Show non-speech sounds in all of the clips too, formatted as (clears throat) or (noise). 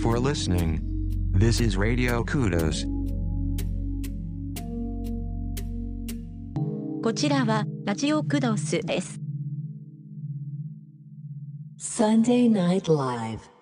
Thank you for listening. This is Radio Kudos. こちらはラジオクドスです。 Sunday Night Live. 「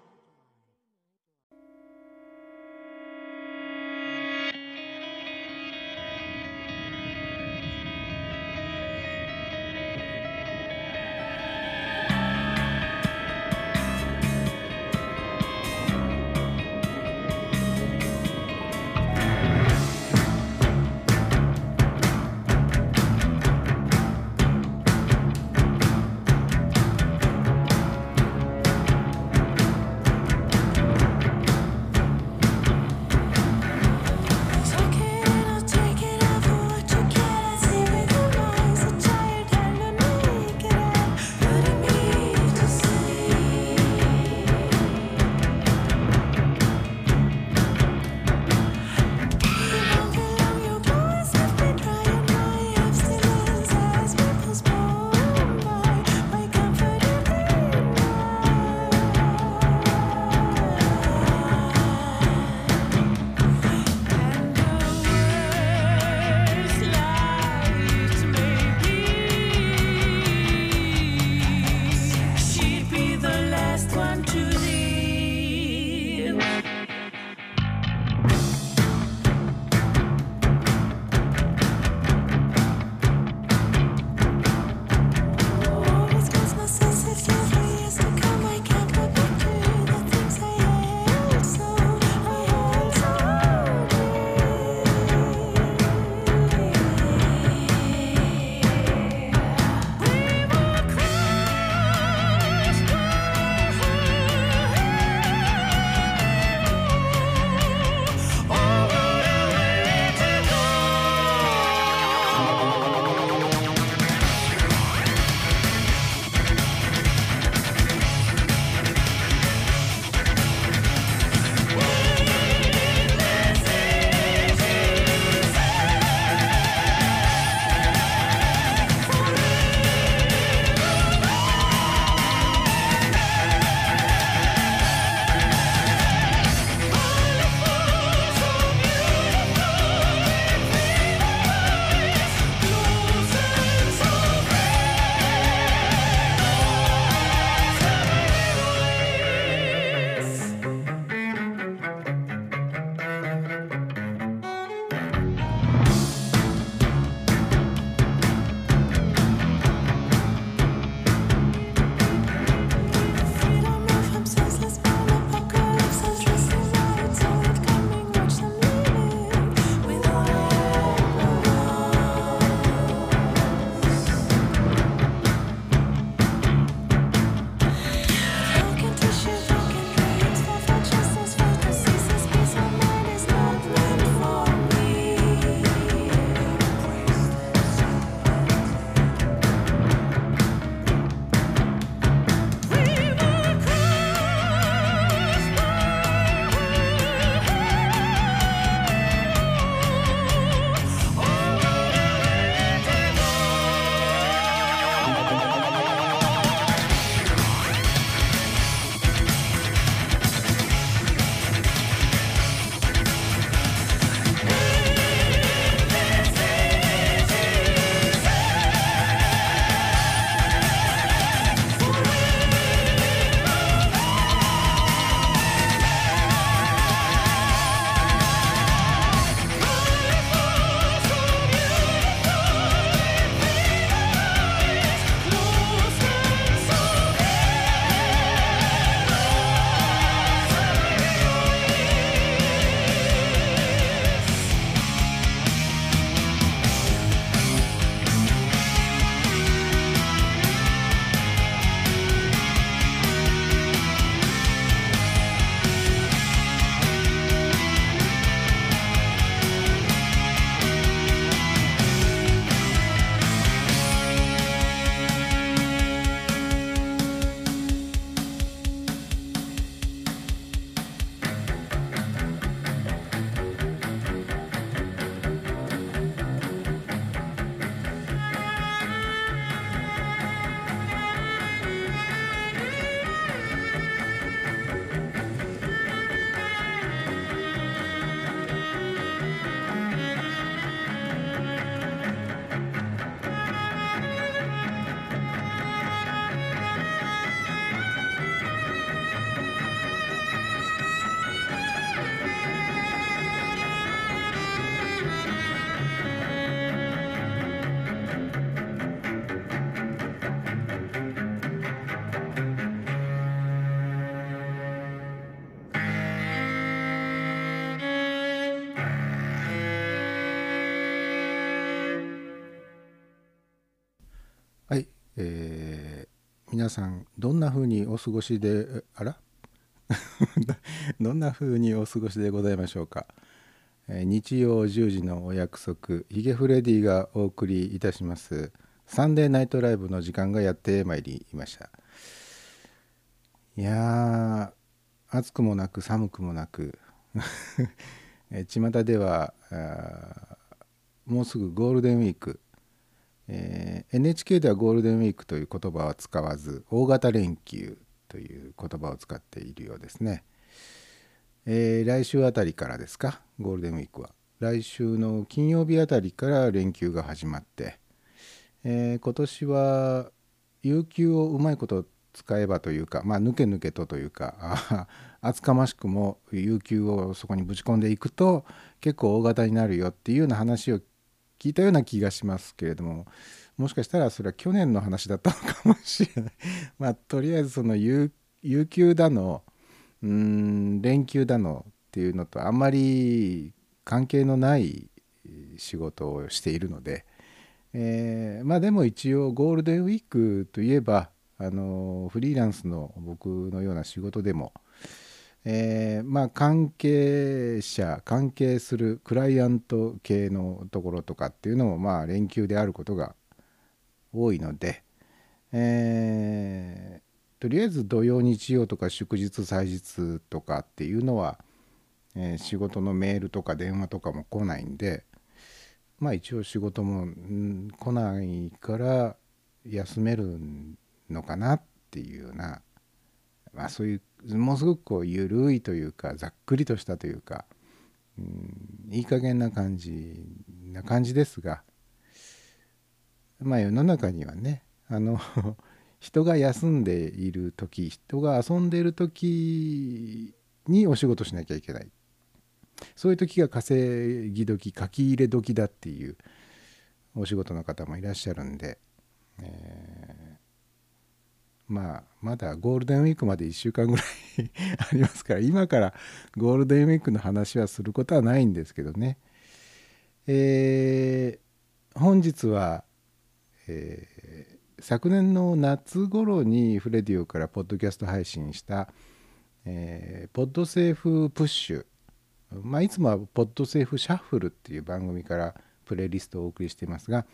な風にお過ごしであら？(laughs) どんな風にお過ごしでございましょうか、えー日曜10時のお約束ヒゲフレディがお送りいたします。サンデーナイトライブの時間がやってまいりました。いやー暑くもなく寒くもなく (laughs) えー巷ではもうすぐゴールデンウィーク。えー NHK ではゴールデンウィークという言葉は使わず大型連休という言葉を使っているようですね、えー来週あたりからですか？ゴールデンウィークは。来週の金曜日あたりから連休が始まって、えー今年は有給をうまいこと使えばというかまあ抜け抜けとというか (laughs) 厚かましくも有給をそこにぶち込んでいくと結構大型になるよっていうような話を聞いたような気がしますけれどももしかしたらそれは去年の話だったのかもしれない。(laughs) まあとりあえずその有給だのうん連休だのっていうのとあんまり関係のない仕事をしているので、えーまあでも一応ゴールデンウィークといえばあのフリーランスの僕のような仕事でもえーまあ関係者関係するクライアント系のところとかっていうのもまあ連休であることが多いので、えーとりあえず土曜日曜とか祝日祭日とかっていうのは、えー仕事のメールとか電話とかも来ないんでまあ一応仕事も、来ないから休めるのかなっていうようなまあそういうものすごくこう緩いというかざっくりとしたというか、うん、いい加減な感じな感じですがまあ世の中にはねあの (laughs) 人が休んでいる時人が遊んでいる時にお仕事しなきゃいけない。そういう時が稼ぎ時書き入れ時だっていうお仕事の方もいらっしゃるんで、えまあまだゴールデンウィークまで1週間ぐらい (laughs) ありますから今からゴールデンウィークの話はすることはないんですけどね。えー本日は、えー昨年の夏頃にフレディオからポッドキャスト配信した、えーポッドセーフプッシュ。まあいつもはポッドセーフシャッフルっていう番組からプレイリストをお送りしていますが、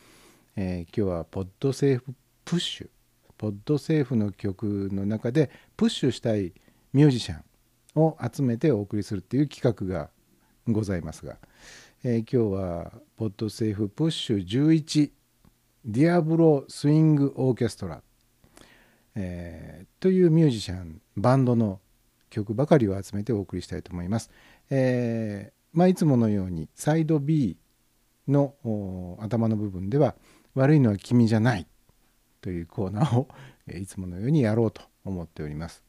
えー今日はポッドセーフプッシュポッドセーフの曲の中でプッシュしたいミュージシャンを集めてお送りするっていう企画がございますが、えー今日はポッドセーフプッシュ11 Diablo Swing Orchestra、えーというミュージシャンバンドの曲ばかりを集めてお送りしたいと思います。えーまあ、いつものようにサイド B の頭の部分では「悪いのは君じゃない」というコーナーを (laughs) いつものようにやろうと思っております。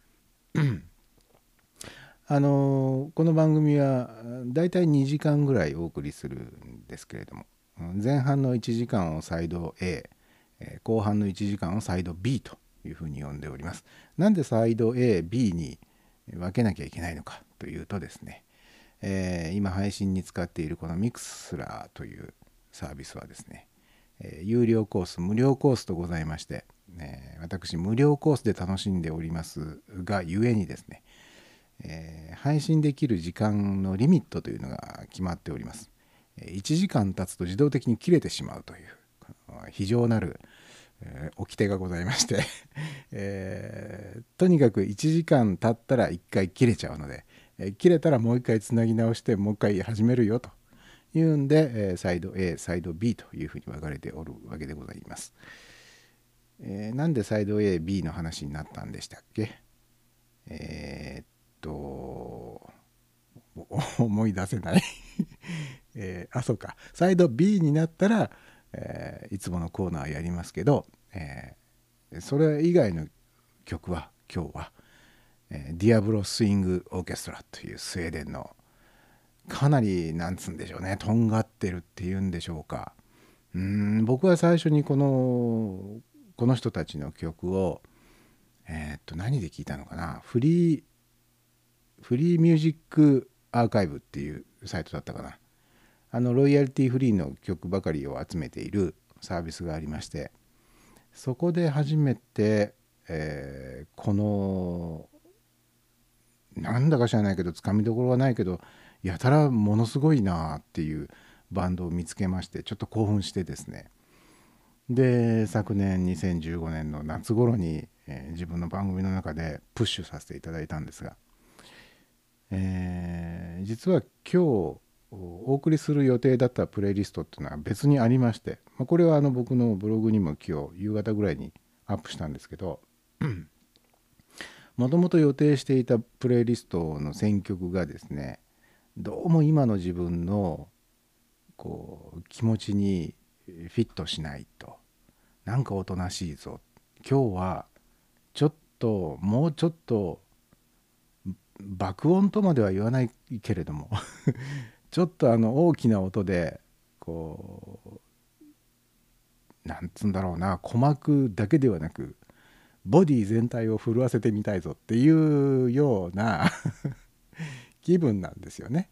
(clears throat) あのこの番組はだいたい2時間ぐらいお送りするんですけれども前半の1時間をサイド A 後半の1時間をサイド B というふうに呼んでおります。なんでサイド AB に分けなきゃいけないのかというとですね、えー今配信に使っているこのミクスラーというサービスはですね、えー有料コース無料コースとございまして、えー私無料コースで楽しんでおりますがゆえにですね、えー配信できる時間のリミットというのが決まっております。え1時間経つと自動的に切れてしまうという非常なる、えー掟がございまして、(laughs) えとにかく1時間経ったら1回切れちゃうので、え切れたらもう1回つなぎ直してもう1回始めるよというんで、えーサイド A サイド B というふうに分かれておるわけでございます。えーなんでサイド AB の話になったんでしたっけ？えーっと (laughs) 思い出せない、(laughs) えーあそうか。サイド B になったら、えーいつものコーナーやりますけど、えーそれ以外の曲は今日は、えーディアブロスイングオーケストラというスウェーデンのかなりなんつうんでしょうねとんがってるっていうんでしょうか。うん僕は最初にこのこの人たちの曲をえーっと何で聞いたのかな。フリーフリーミュージックアーカイブっていうサイトだったかな。あのロイヤリティフリーの曲ばかりを集めているサービスがありましてそこで初めて、えーこのなんだか知らないけどつかみどころはないけどやたらものすごいなっていうバンドを見つけましてちょっと興奮してですね。で昨年2015年の夏頃に、えー自分の番組の中でプッシュさせていただいたんですが、えー実は今日お送りする予定だったプレイリストっていうのは別にありまして、まあ、これはあの僕のブログにも今日夕方ぐらいにアップしたんですけどもともと予定していたプレイリストの選曲がですねどうも今の自分のこう気持ちにフィットしないとなんかおとなしいぞ今日はちょっともうちょっと爆音とまでは言わないけれども (laughs) ちょっとあの大きな音でこうなんつうんだろうな鼓膜だけではなくボディ全体を震わせてみたいぞっていうような (laughs) 気分なんですよね。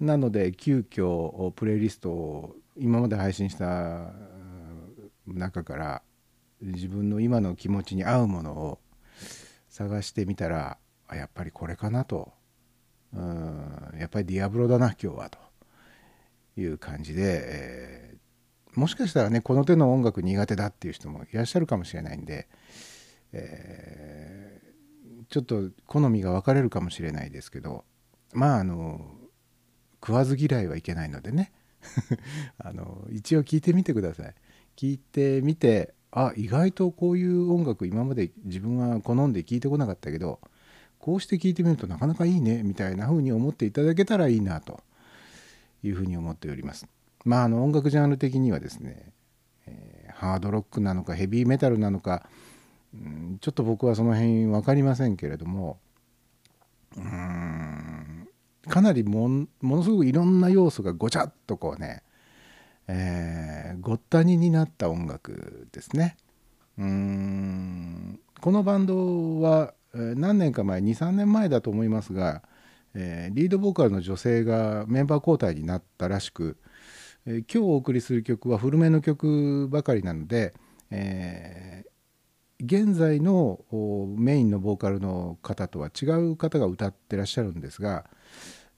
なので急遽プレイリストを今まで配信した中から自分の今の気持ちに合うものを探してみたらあやっぱりこれかなとうんやっぱりディアブロだな今日はという感じで、えーもしかしたらねこの手の音楽苦手だっていう人もいらっしゃるかもしれないんで、えーちょっと好みが分かれるかもしれないですけどまああの食わず嫌いはいけないのでね (laughs) あの一応聞いてみてください。聞いてみてあ意外とこういう音楽今まで自分は好んで聞いてこなかったけどこうして聞いてみるとなかなかいいねみたいな風に思っていただけたらいいなというふうに思っております。まああの音楽ジャンル的にはですね、えーハードロックなのかヘビーメタルなのか、ちょっと僕はその辺分かりませんけれどもうんかなりものすごくいろんな要素がごちゃっとこうね、えーごったにになった音楽ですね。うんこのバンドは何年か前23年前だと思いますが、えーリードボーカルの女性がメンバー交代になったらしく、えー今日お送りする曲は古めの曲ばかりなので、えー現在のメインのボーカルの方とは違う方が歌ってらっしゃるんですが、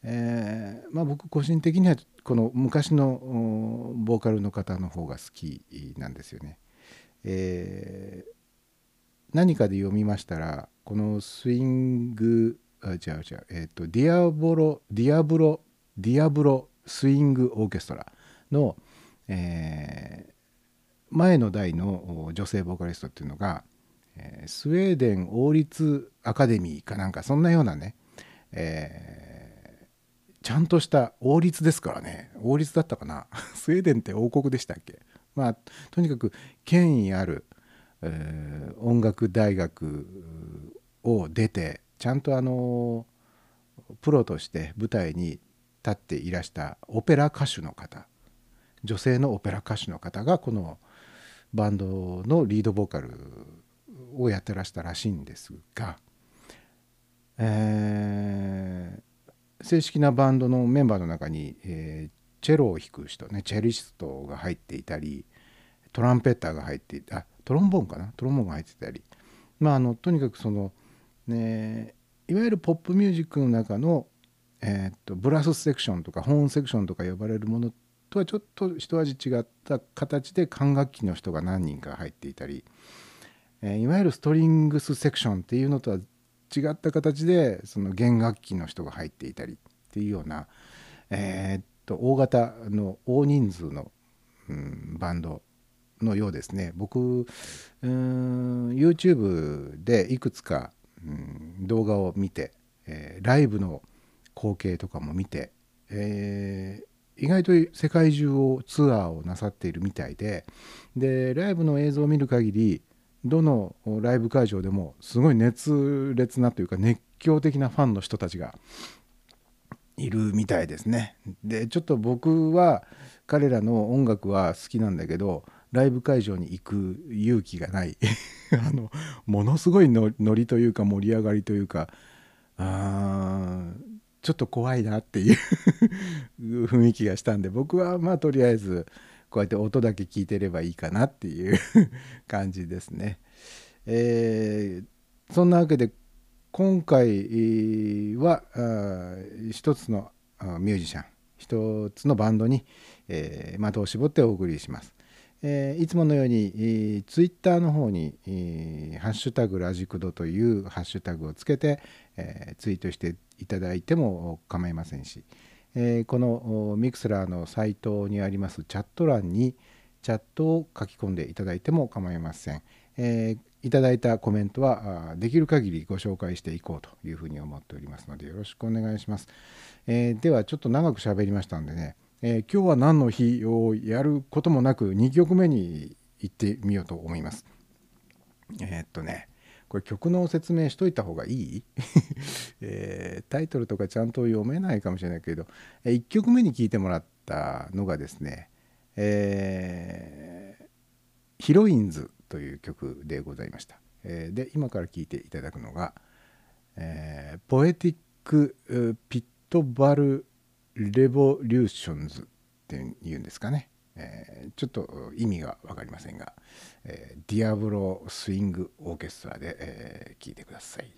えーまあ、僕個人的にはこの昔のボーカルの方の方が好きなんですよね。えー何かで読みましたらこのスイングあ違う違うえっ、とディアボロディアブロ Diablo Swing Orchestra の、えー前の代の女性ボーカリストっていうのが、えースウェーデン王立アカデミーかなんかそんなようなね、えーちゃんとした王立ですからね。王立だったかな？(laughs) スウェーデンって王国でしたっけ？まあとにかく権威ある、えー音楽大学を出てちゃんとあのプロとして舞台に立っていらしたオペラ歌手の方。女性のオペラ歌手の方がこのバンドのリードボーカルをやってらしたらしいんですが、えー正式なバンドのメンバーの中に、えーチェロを弾く人ねチェリストが入っていたりトランペッターが入っていたトロンボーンかな？トロンボーンが入ってたりまああのとにかくそのねいわゆるポップミュージックの中の、えーっとブラスセクションとかホーンセクションとか呼ばれるものとはちょっと一味違った形で管楽器の人が何人か入っていたり、えーいわゆるストリングスセクションっていうのとは違った形でその弦楽器の人が入っていたりっていうような、えーっと大型の大人数の、うんバンドのようですね。僕うーん YouTube でいくつか、うん動画を見て、えーライブの光景とかも見て、え意外と世界中をツアーをなさっているみたいででライブの映像を見る限りどのライブ会場でもすごい熱烈なというか熱狂的なファンの人たちがいるみたいですね。でちょっと僕は彼らの音楽は好きなんだけどライブ会場に行く勇気がない (laughs) あのものすごいノリというか盛り上がりというかあーちょっと怖いなっていう (laughs) 雰囲気がしたんで僕はまあとりあえずこうやって音だけ聞いてればいいかなっていう (laughs) 感じですね。えー、そんなわけで今回は一つのミュージシャン一つのバンドに、えー、的を絞ってお送りします。えー、いつものように、えー、ツイッターの方に、えー、ハッシュタグラジクドというハッシュタグをつけて、えー、ツイートしていただいても構いませんし、えー、このミクスラーのサイトにありますチャット欄にチャットを書き込んでいただいても構いません。えー、いただいたコメントはできる限りご紹介していこうというふうに思っておりますのでよろしくお願いします。えー、ではちょっと長く喋りましたんでね、えー、今日は何の日をやることもなく2曲目に行ってみようと思います。えー、っとねこれ曲の説明しといた方がいい、(laughs) えー、タイトルとかちゃんと読めないかもしれないけど、え1曲目に聴いてもらったのがですね、えー、ヒロインズという曲でございました。えー、で今から聴いていただくのが、えー、ポエティック・ピットブル・レボリューションズっていうんですかね。えー、ちょっと意味が分かりませんが、えー、ディアブロスイングオーケストラで、えー、いてくださ。い、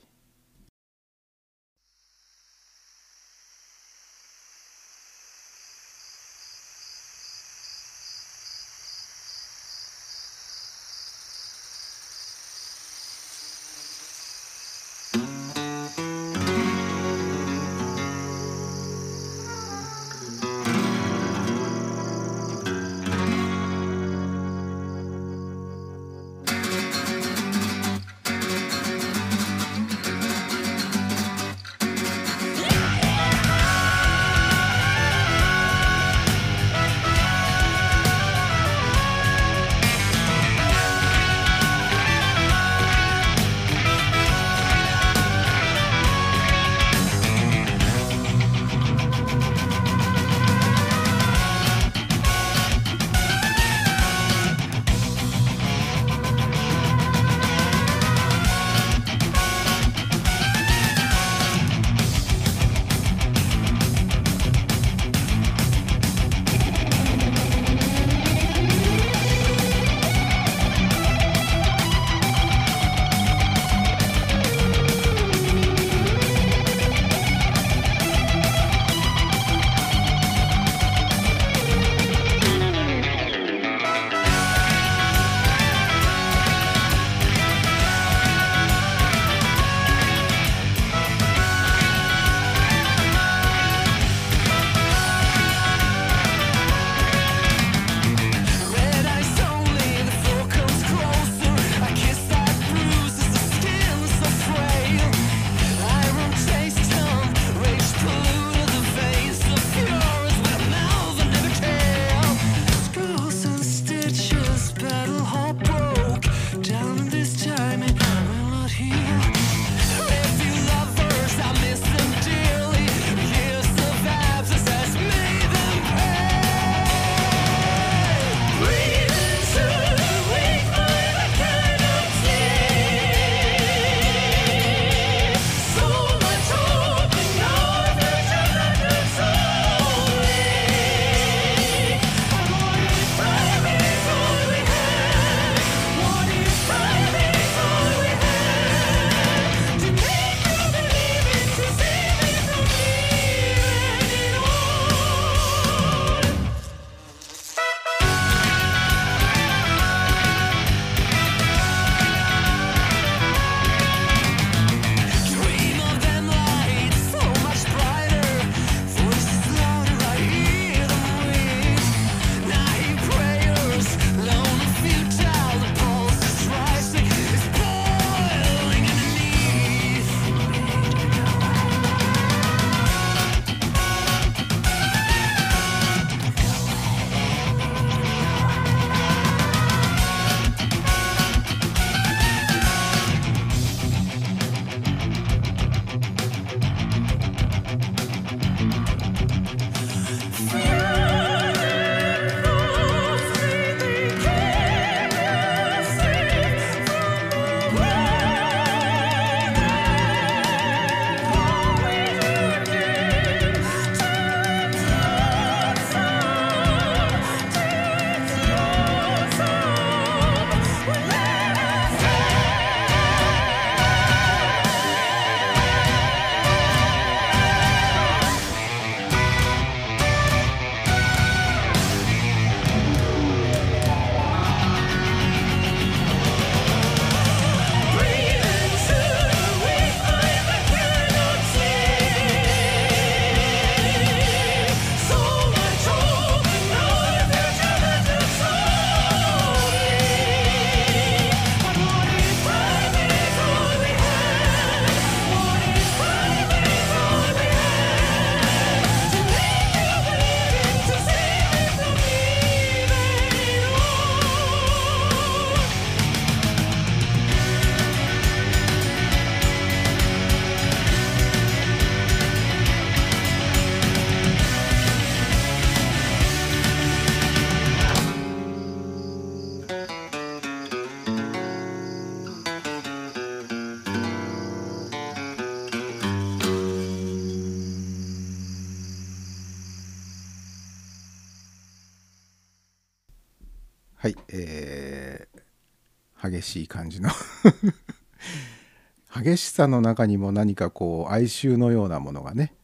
(laughs) 激しさの中にも何かこう哀愁のようなものがね、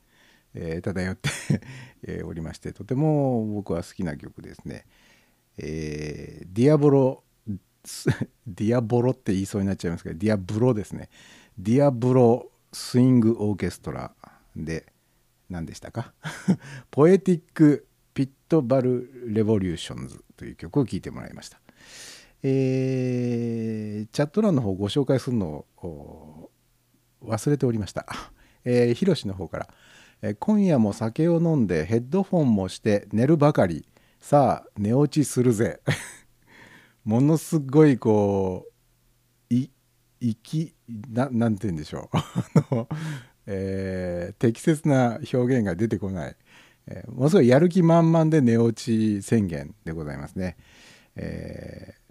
えー、漂って (laughs) えおりましてとても僕は好きな曲ですね。えーディアボロディアボロって言いそうになっちゃいますけどディアブロですねディアブロスイングオーケストラで何でしたか？(laughs) ポエティック・ピットブル・レボリューションズという曲を聴いてもらいました。えーチャット欄の方ご紹介するのを忘れておりました。(laughs) えー、ヒロシの方から、えー今夜も酒を飲んでヘッドフォンもして寝るばかり。さあ、寝落ちするぜ。(laughs) ものすごいこう、い、息、ななんて言うんでしょう。(laughs) えー適切な表現が出てこない。えーものすごいやる気満々で寝落ち宣言でございますね。えー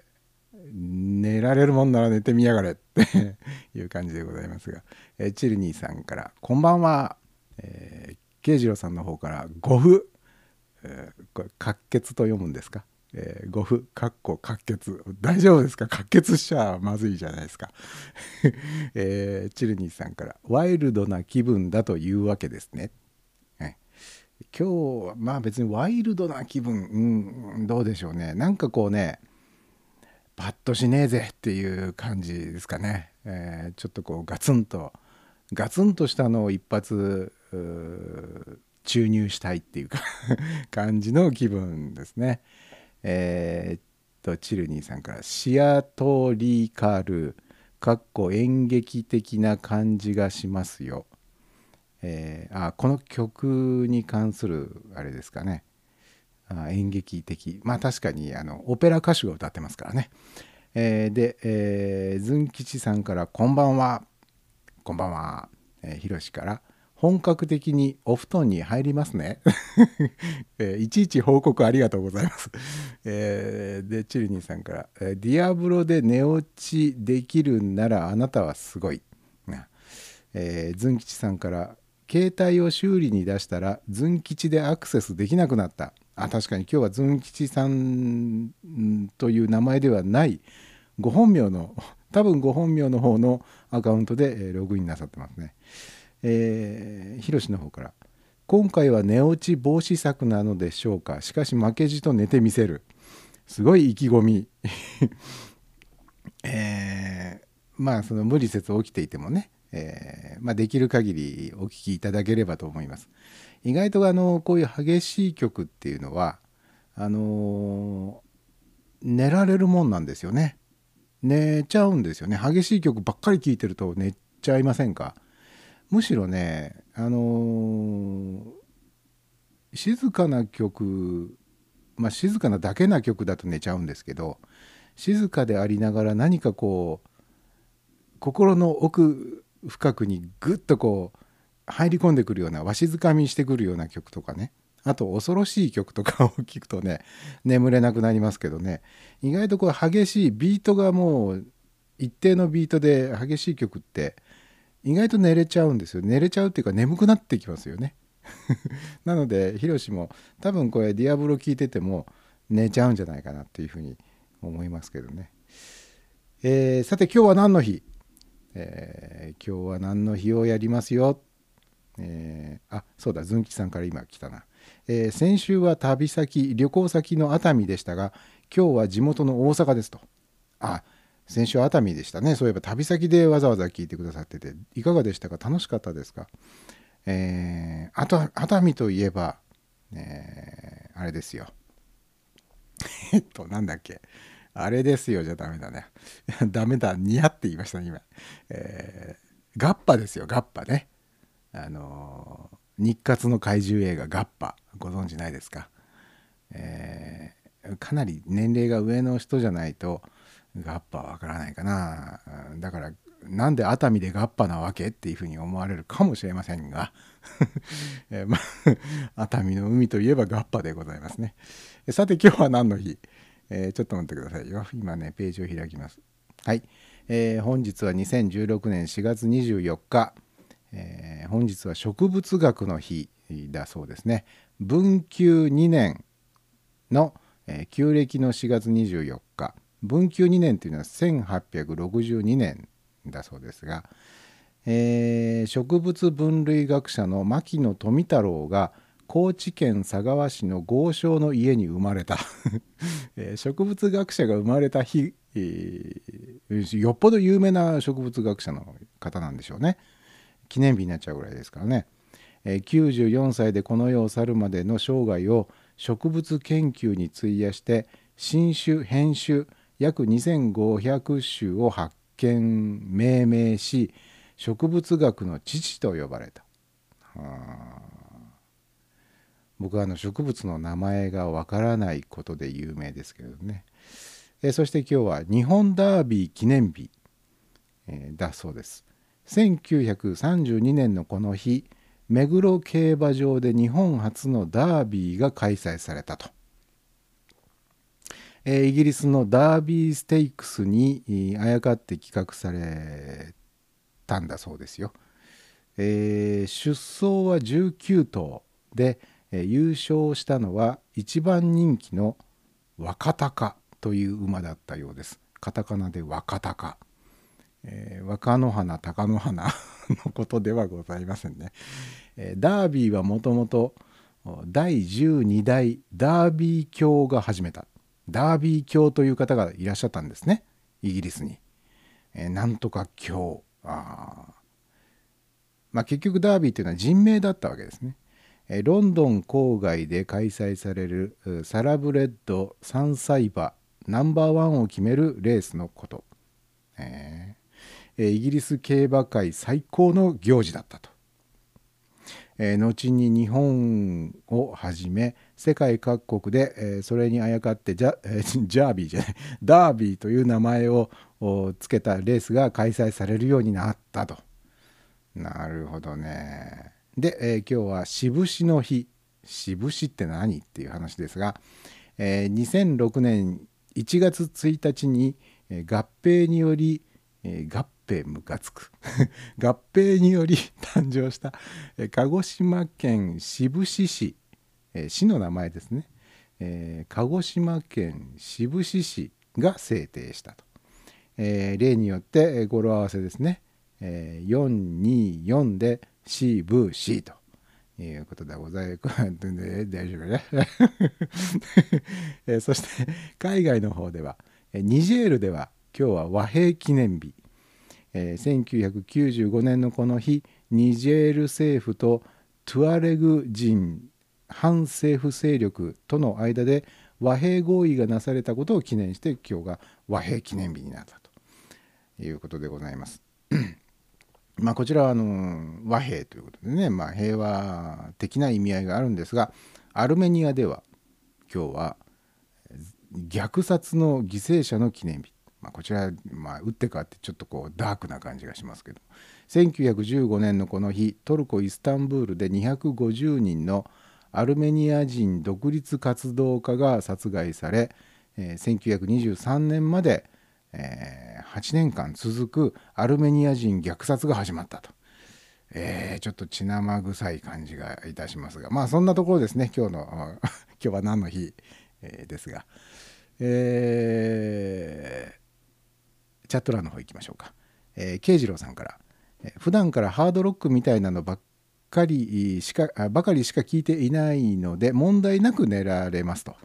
寝られるもんなら寝てみやがれって (laughs) いう感じでございますが、えーチルニーさんから「こんばんは」えー、慶次郎さんの方から「ごふ」えーこれ「滑血」と読むんですか「えー、ごふ」かっこ滑血大丈夫ですか？滑血しちゃまずいじゃないですか、(laughs) えーチルニーさんから「ワイルドな気分だというわけですね」はい今日はまあ別にワイルドな気分うんどうでしょうね。なんかこうねパッとしねえぜっていう感じですかね、えーちょっとこうガツンとガツンとしたのを一発注入したいっていうか (laughs) 感じの気分ですね。えーっとチルニーさんから「シアトリカル」かっこ演劇的な感じがしますよ。えーあこの曲に関するあれですかね。演劇的。まあ確かにあのオペラ歌手が歌ってますからね、えーで、えー、ずん吉さんから「こんばんは」こんばんは、えーひろしから「本格的にお布団に入りますね」(laughs) えーいちいち報告ありがとうございます、えーでチルニーさんから「ディアブロで寝落ちできるんならあなたはすごい」えー、ズン吉さんから携帯を修理に出したらズン吉でアクセスできなくなった。あ確かに今日はズン吉さんという名前ではないご本名の (laughs) 多分ご本名の方のアカウントで、ログインなさってますね。えー、ヒロの方から。今回は寝落ち防止策なのでしょうか？しかし負けじと寝てみせる。すごい意気込み。(laughs) えーまあその無理せず起きていてもね、えーまあ、できる限りお聴きいただければと思います。意外とあのこういう激しい曲っていうのはあの寝られるもんなんですよね。寝ちゃうんですよね。激しい曲ばっかり聴いてると寝ちゃいませんか？むしろねあの静かな曲まあ静かなだけな曲だと寝ちゃうんですけど静かでありながら何かこう心の奥深くにぐっとこう入り込んでくるようなわしづかみしてくるような曲とかね。あと恐ろしい曲とか (laughs) を聴くとね眠れなくなりますけどね。意外とこう激しいビートがもう一定のビートで激しい曲って意外と寝れちゃうんですよ。寝れちゃうっていうか眠くなってきますよね。(laughs) なのでヒロシも多分これディアブロ聞いてても寝ちゃうんじゃないかなっていうふうに思いますけどね、えーさて今日は何の日、えー今日は何の日をやりますよ？えーあそうだずんきさんから今来たな、えー先週は旅先旅行先の熱海でしたが今日は地元の大阪ですと。あ先週熱海でしたね。そういえば旅先でわざわざ聞いてくださってていかがでしたか？楽しかったですか？えーあと熱海といえば、えーあれですよ。(laughs) えっとなんだっけ？あれですよじゃダメだね。(laughs) ダメだニヤって言いましたね今、えーガッパですよガッパね。あの日活の怪獣映画ガッパ。ご存知ないですか、えーかなり年齢が上の人じゃないとガッパはわからないかな。だからなんで熱海でガッパなわけっていうふうに思われるかもしれませんが、(laughs) えーま、熱海の海といえばガッパでございますね。さて今日は何の日、えーちょっと待ってくださいよ。今ねページを開きます。はい、えー本日は2016年4月24日、えー本日は植物学の日だそうですね。文久2年の、えー旧暦の4月24日。文久2年というのは1862年だそうですが、えー植物分類学者の牧野富太郎が高知県佐川市の豪商の家に生まれた、(laughs) え植物学者が生まれた日、えーよっぽど有名な植物学者の方なんでしょうね。記念日になっちゃうぐらいですからね、えー94歳でこの世を去るまでの生涯を植物研究に費やして新種編集約2500種を発見命名し植物学の父と呼ばれた。僕はあの植物の名前がわからないことで有名ですけどね、えそして今日は日本ダービー記念日、えーだそうです。1932年のこの日目黒競馬場で日本初のダービーが開催されたと、えーイギリスのダービーステイクスにあやかって企画されたんだそうですよ、えー出走は19頭で、えー優勝したのは一番人気の若鷹という馬だったようです。カタカナで若鷹。えー若野花貴乃花 (laughs) のことではございませんね。えーダービーはもともと第12代ダービー教が始めたダービー教という方がいらっしゃったんですねイギリスに。えーなんとか教あまあ結局ダービーというのは人名だったわけですね。えロンドン郊外で開催されるサラブレッド3歳馬ナンバーワンを決めるレースのこと。えーイギリス競馬界最高の行事だったと、え後に日本をはじめ世界各国で、えそれにあやかってジャ, (laughs) えージャービーじゃない (laughs) ダービーという名前をつけたレースが開催されるようになったと。なるほどね。で、え今日は渋市の日。渋市って何っていう話ですが、えー2006年1月1日に、合併により、え合併ムカつく。(laughs) 合併により誕生した、鹿児島県志布志市、え市の名前ですね、えー鹿児島県志布志市が制定したと、えー例によって語呂合わせですね、えー424で志布志と。いうことでございます。(laughs) 大丈夫ね。(laughs) えーそして海外の方ではニジェールでは今日は和平記念日、えー1995年のこの日ニジェール政府とトゥアレグ人反政府勢力との間で和平合意がなされたことを記念して今日が和平記念日になったということでございます。(clears throat) まあこちらはあの和平ということでね、まあ、平和的な意味合いがあるんですがアルメニアでは今日は虐殺の犠牲者の記念日、まあ、こちら、まあ、打って変わってちょっとこうダークな感じがしますけど1915年のこの日トルコ・イスタンブールで250人のアルメニア人独立活動家が殺害され、え1923年まで、え8年間続くアルメニア人虐殺が始まったと。えーちょっと血生臭い感じがいたしますがまあそんなところですね今日の (laughs) 今日は何の日、えーですが、えーチャット欄の方行きましょうか、え、慶次郎さんから、えー普段からハードロックみたいなのばっかりしかばかりしか聞いていないので問題なく寝られますと。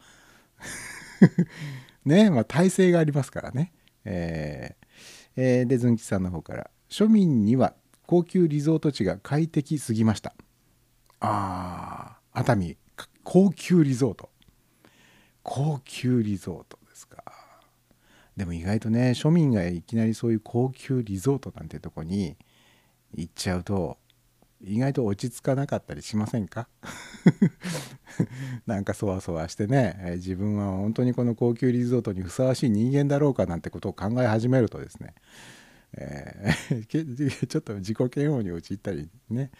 (laughs) ねまあ体勢がありますからね。えーえーでずんきさんの方から。庶民には高級リゾート地が快適すぎました。あー熱海高級リゾート。高級リゾート。でも意外とね庶民がいきなりそういう高級リゾートなんてとこに行っちゃうと意外と落ち着かなかったりしませんか？(laughs) なんかそわそわしてね自分は本当にこの高級リゾートにふさわしい人間だろうかなんてことを考え始めるとですねえー (laughs) (laughs) ちょっと自己嫌悪に陥ったりね、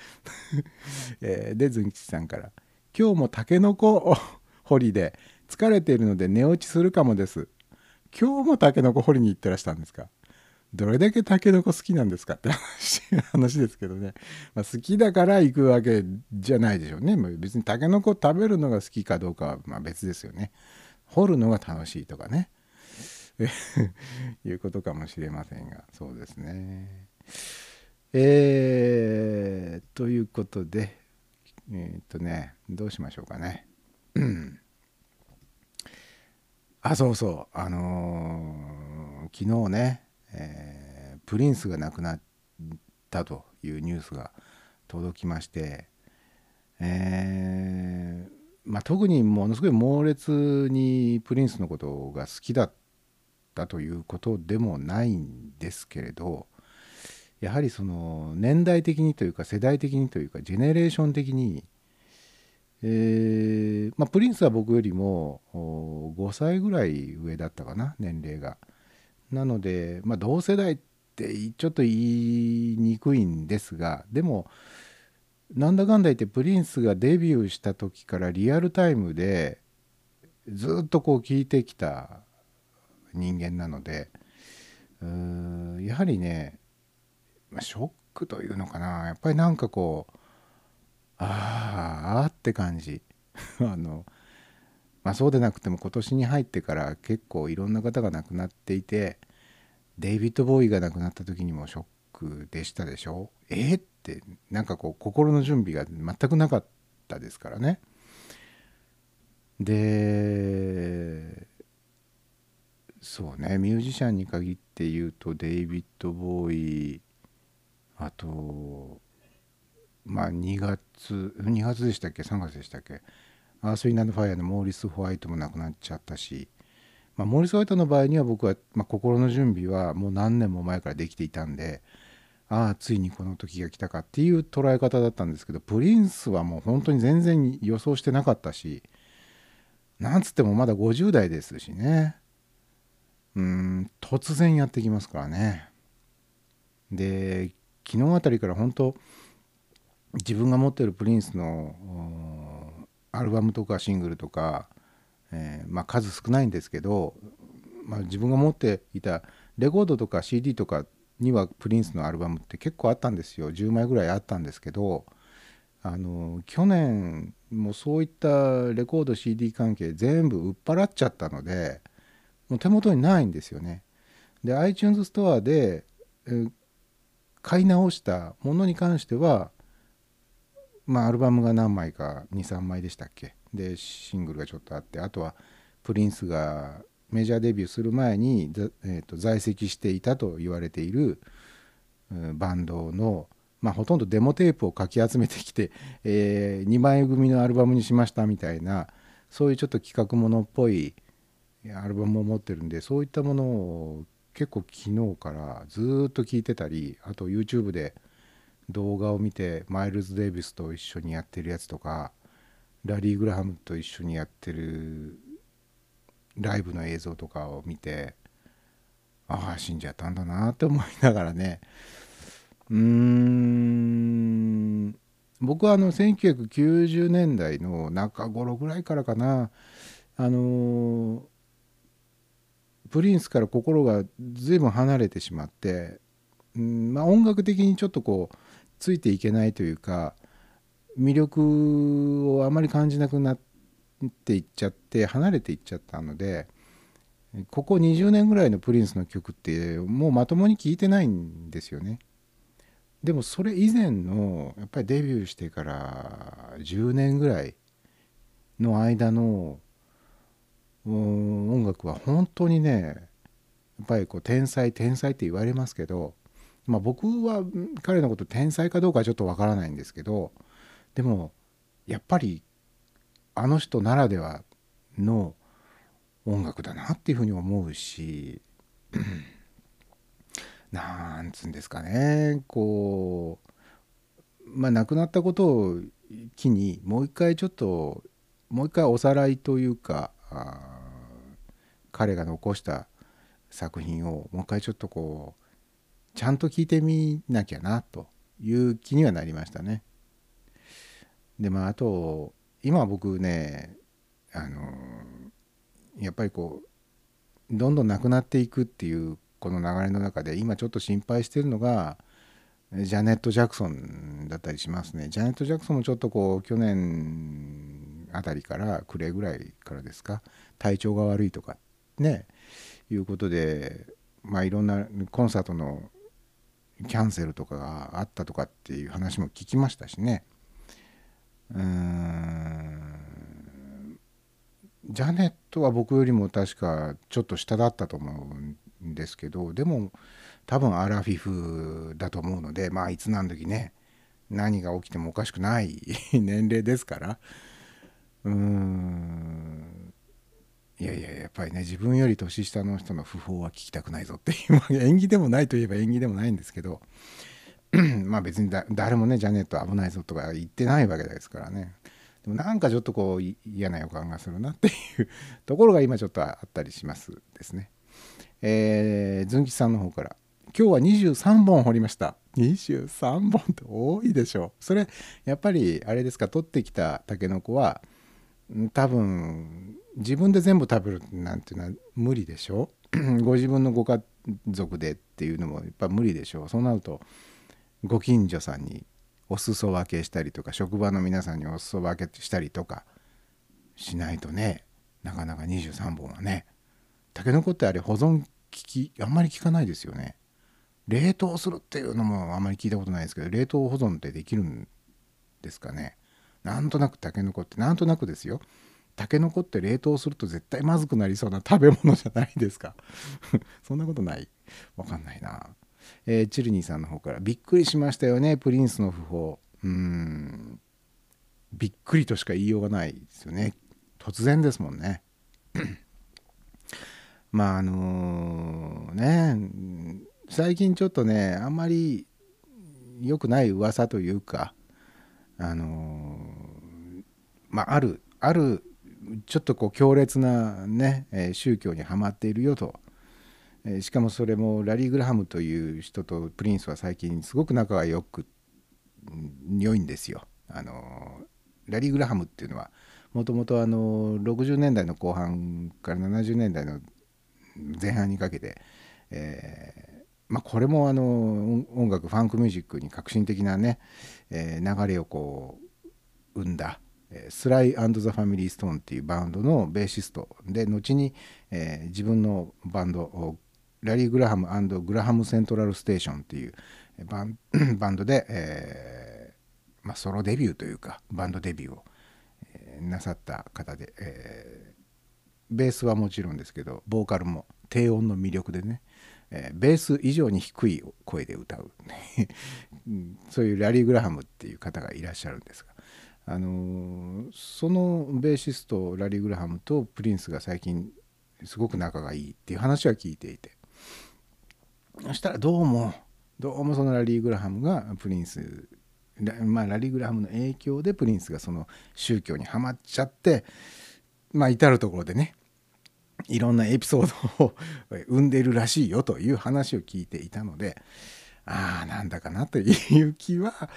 えーでずんきちさんから「今日もたけのこ掘りで疲れているので寝落ちするかもです」今日もたけのこ掘りに行ってらしたんですか？どれだけたけのこ好きなんですか？って (laughs) 話ですけどね、まあ、好きだから行くわけじゃないでしょうね。別にたけのこ食べるのが好きかどうかはま別ですよね。掘るのが楽しいとかね。(laughs) いうことかもしれませんが。そうですね。えー、ということでえー、っとねどうしましょうかね。あそうそう。あのー、昨日ね、えー、プリンスが亡くなったというニュースが届きましてえー、まあ、特にものすごい猛烈にプリンスのことが好きだったということでもないんですけれどやはりその年代的にというか世代的にというかジェネレーション的に、えーまあ、プリンスは僕よりも5歳ぐらい上だったかな年齢が。なので、まあ、同世代ってちょっと言いにくいんですがでもなんだかんだ言ってプリンスがデビューした時からリアルタイムでずっとこう聞いてきた人間なのでうーやはりねまショックというのかなやっぱりなんかこうああって感じ。(laughs) あのまあそうでなくても今年に入ってから結構いろんな方が亡くなっていてデイビッド・ボーイが亡くなった時にもショックでしたでしょ？えー、ってなんかこう心の準備が全くなかったですからね。でそうねミュージシャンに限って言うとデイビッド・ボーイあとまあ2月2月でしたっけ？3月でしたっけ？アース・ウィンド・ファイアのモーリス・ホワイトも亡くなっちゃったし、まあ、モーリス・ホワイトの場合には僕は、まあ、心の準備はもう何年も前からできていたんでああついにこの時が来たかっていう捉え方だったんですけどプリンスはもう本当に全然予想してなかったしなんつってもまだ50代ですしね。うん突然やってきますからね。で昨日あたりから本当自分が持ってるプリンスのアルバムとかシングルとか、えー、まあ、数少ないんですけど、まあ、自分が持っていたレコードとか CD とかにはプリンスのアルバムって結構あったんですよ10枚ぐらいあったんですけどあの去年もそういったレコード CD 関係全部売っ払っちゃったのでもう手元にないんですよね。で iTunes ストアで、え買い直したものに関してはまあアルバムが何枚か23枚でしたっけ？でシングルがちょっとあってあとはプリンスがメジャーデビューする前に、えーと、在籍していたと言われている、バンドの、まあ、ほとんどデモテープをかき集めてきて、(laughs) えー、2枚組のアルバムにしましたみたいなそういうちょっと企画ものっぽいアルバムを持ってるんでそういったものを結構昨日からずっと聞いてたりあと YouTube で動画を見てマイルズ・デイビスと一緒にやってるやつとかラリー・グラハムと一緒にやってるライブの映像とかを見てああ死んじゃったんだなって思いながらね。うーん。僕はあの1990年代の中頃ぐらいからかな。あのプリンスから心が随分離れてしまって、うんまあ、音楽的にちょっとこうついていけないというか魅力をあまり感じなくなっていっちゃって離れていっちゃったのでここ20年ぐらいのプリンスの曲ってもうまともに聴いてないんですよね。でもそれ以前のやっぱりデビューしてから10年ぐらいの間の音楽は本当にねやっぱりこう天才天才って言われますけどまあ僕は彼のこと天才かどうかはちょっとわからないんですけどでもやっぱりあの人ならではの音楽だなっていうふうに思うしなんつうんですかねこうまあ亡くなったことを機にもう一回ちょっともう一回おさらいというか彼が残した作品をもう一回ちょっとこうちゃんと聞いてみなきゃなという気にはなりましたね。でまああと今僕ねあのやっぱりこうどんどんなくなっていくっていうこの流れの中で今ちょっと心配してるのがジャネット・ジャクソンだったりしますね。ジャネット・ジャクソンもちょっとこう去年あたりから暮れぐらいからですか体調が悪いとかねいうことでまあいろんなコンサートのキャンセルとかがあったとかっていう話も聞きましたしね。うーん。ジャネットは僕よりも確かちょっと下だったと思うんですけどでも多分アラフィフだと思うのでまあいつ何時ね何が起きてもおかしくない (laughs) 年齢ですから。うーん。いやいややっぱりね自分より年下の人の訃報は聞きたくないぞっていう縁起でもないといえば縁起でもないんですけど (clears throat) まあ別に誰もねジャネット危ないぞとか言ってないわけですからね。でもなんかちょっとこう嫌な予感がするなっていう (laughs) ところが今ちょっとあったりしますですね。えー、ずんきさんの方から今日は23本掘りました。23本って多いでしょう。それやっぱりあれですか取ってきたタケノコは多分自分で全部食べるなんていうのは無理でしょ？(clears throat) ご自分のご家族でっていうのもやっぱ無理でしょ？うそうなるとご近所さんにお裾分けしたりとか職場の皆さんにお裾分けしたりとかしないとねなかなか23本はね。タケノコってあれ保存きあんまり効かないですよね。冷凍するっていうのもあんまり聞いたことないですけど冷凍保存ってできるんですかね？なんとなくタケノコってなんとなくですよ。タケノコって冷凍すると絶対まずくなりそうな食べ物じゃないですか。(laughs) そんなことない。わかんないな。えー、チルニーさんの方からびっくりしましたよね。プリンスの訃報。うん。びっくりとしか言いようがないですよね。突然ですもんね。(coughs) まああのー、ね最近ちょっとねあんまり良くない噂というかあのー、まああるあるちょっとこう強烈なね、宗教にはまっているよと、しかもそれもラリー・グラハムという人とプリンスは最近すごく仲が良く良いんですよ。あのラリー・グラハムっていうのはもともと60年代の後半から70年代の前半にかけて、えー、まあ、これもあの音楽ファンクミュージックに革新的なね、えー、流れをこう生んだスライザ・ファミリー・ストーンっていうバンドのベーシストで後に、えー、自分のバンドラリー・グラハムグラハム・セントラル・ステーションっていうバンバンドで、えーまあ、ソロデビューというかバンドデビューを、え、なさった方で、え、ベースはもちろんですけどボーカルも低音の魅力でね、え、ベース以上に低い声で歌う。(laughs) そういうラリー・グラハムっていう方がいらっしゃるんですがあのそのベーシストラリー・グラハムとプリンスが最近すごく仲がいいっていう話は聞いていて。そしたらどうもどうもそのラリー・グラハムがプリンスまあラリー・グラハムの影響でプリンスがその宗教にはまっちゃってまあ至る所でねいろんなエピソードを生んでいるらしいよという話を聞いていたのでああなんだかなという気は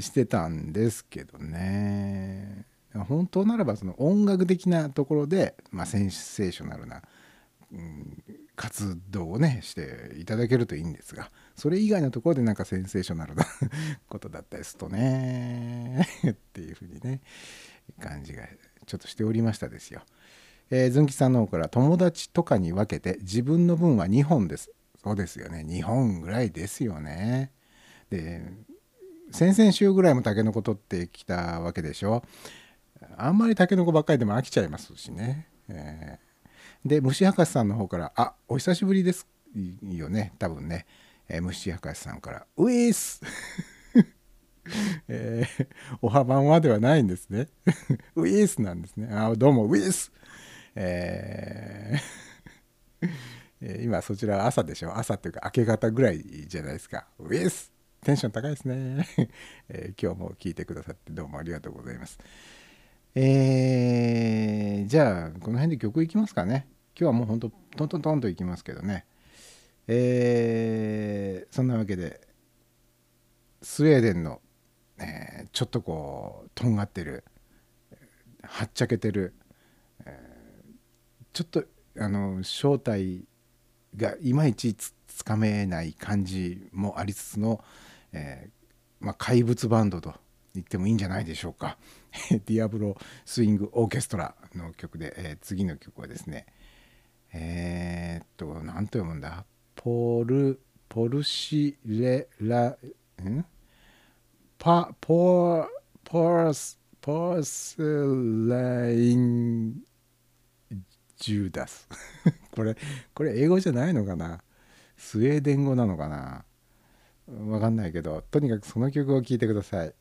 してたんですけどね本当ならばその音楽的なところで、まあ、センセーショナルな、うん、活動をねしていただけるといいんですがそれ以外のところでなんかセンセーショナルな (laughs) ことだったりするとねっていうふうにね感じがちょっとしておりましたですよ。えー、ずんきさんの方から友達とかに分けて自分の分は2本です。そうですよね2本ぐらいですよね。で先々週ぐらいもタケノコ取ってきたわけでしょ。あんまりタケノコばっかりでも飽きちゃいますしね、えー、で虫博士さんの方から「あお久しぶりですいいよね多分ね、えー、虫博士さんから「ウィス! (laughs) えー」おはばんはではないんですね。ウィスなんですね。あどうもウィスえー、今そちら朝でしょ。朝っていうか明け方ぐらいじゃないですか。ウィステンション高いですね、(laughs) えー、今日も聞いてくださってどうもありがとうございます。えー、じゃあこの辺で曲いきますかね。今日はもうほんとトントントンといきますけどね。えー、そんなわけでスウェーデンの、えー、ちょっとこうとんがってるはっちゃけてる、えー、ちょっとあの正体がいまいちつつかめない感じもありつつの、えー、まあ、怪物バンドと言ってもいいんじゃないでしょうか。(laughs) ディアブロスイングオーケストラの曲で、えー次の曲はですねえーっと何と読むんだ？ポルポルシレラん？パポポースポースラインジューダス。(laughs) これこれ英語じゃないのかな？スウェーデン語なのかな？分かんないけどとにかくその曲を聴いてください、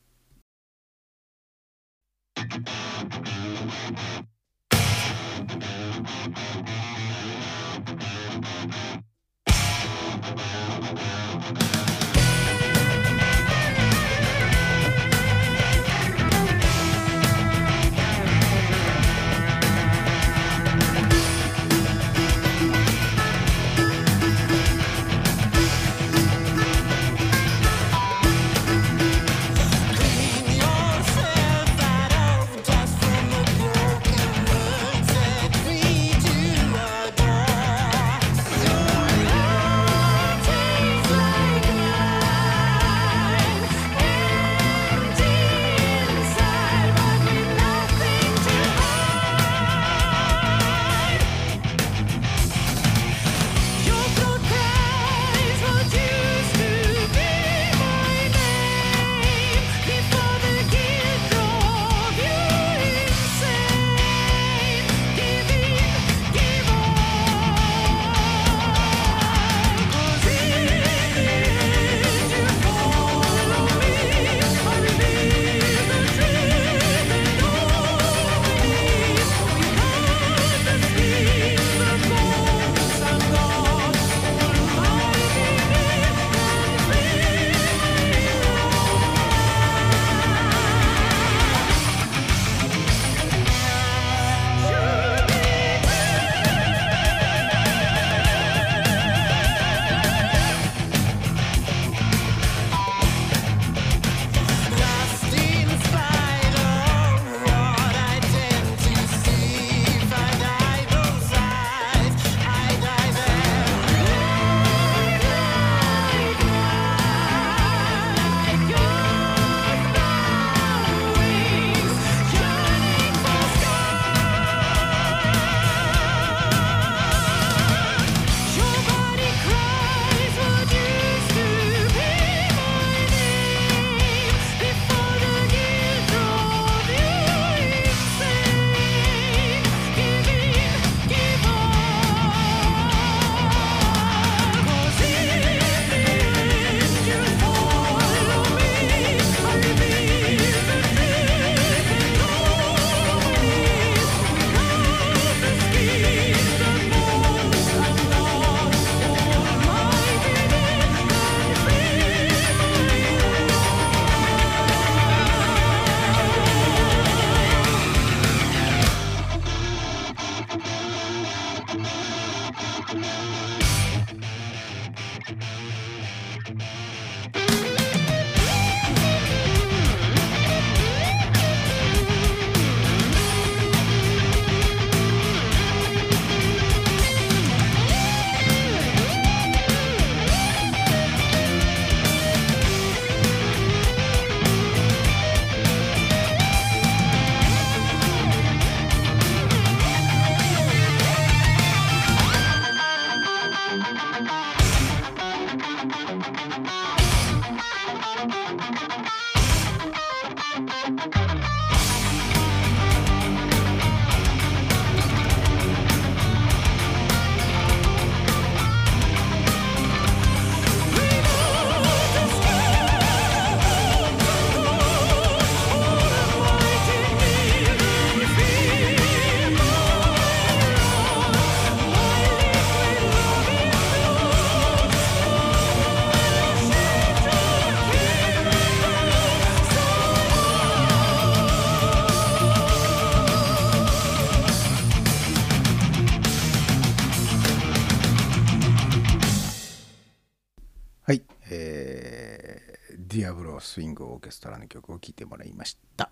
ングオーケストラの曲を聴いてもらいました。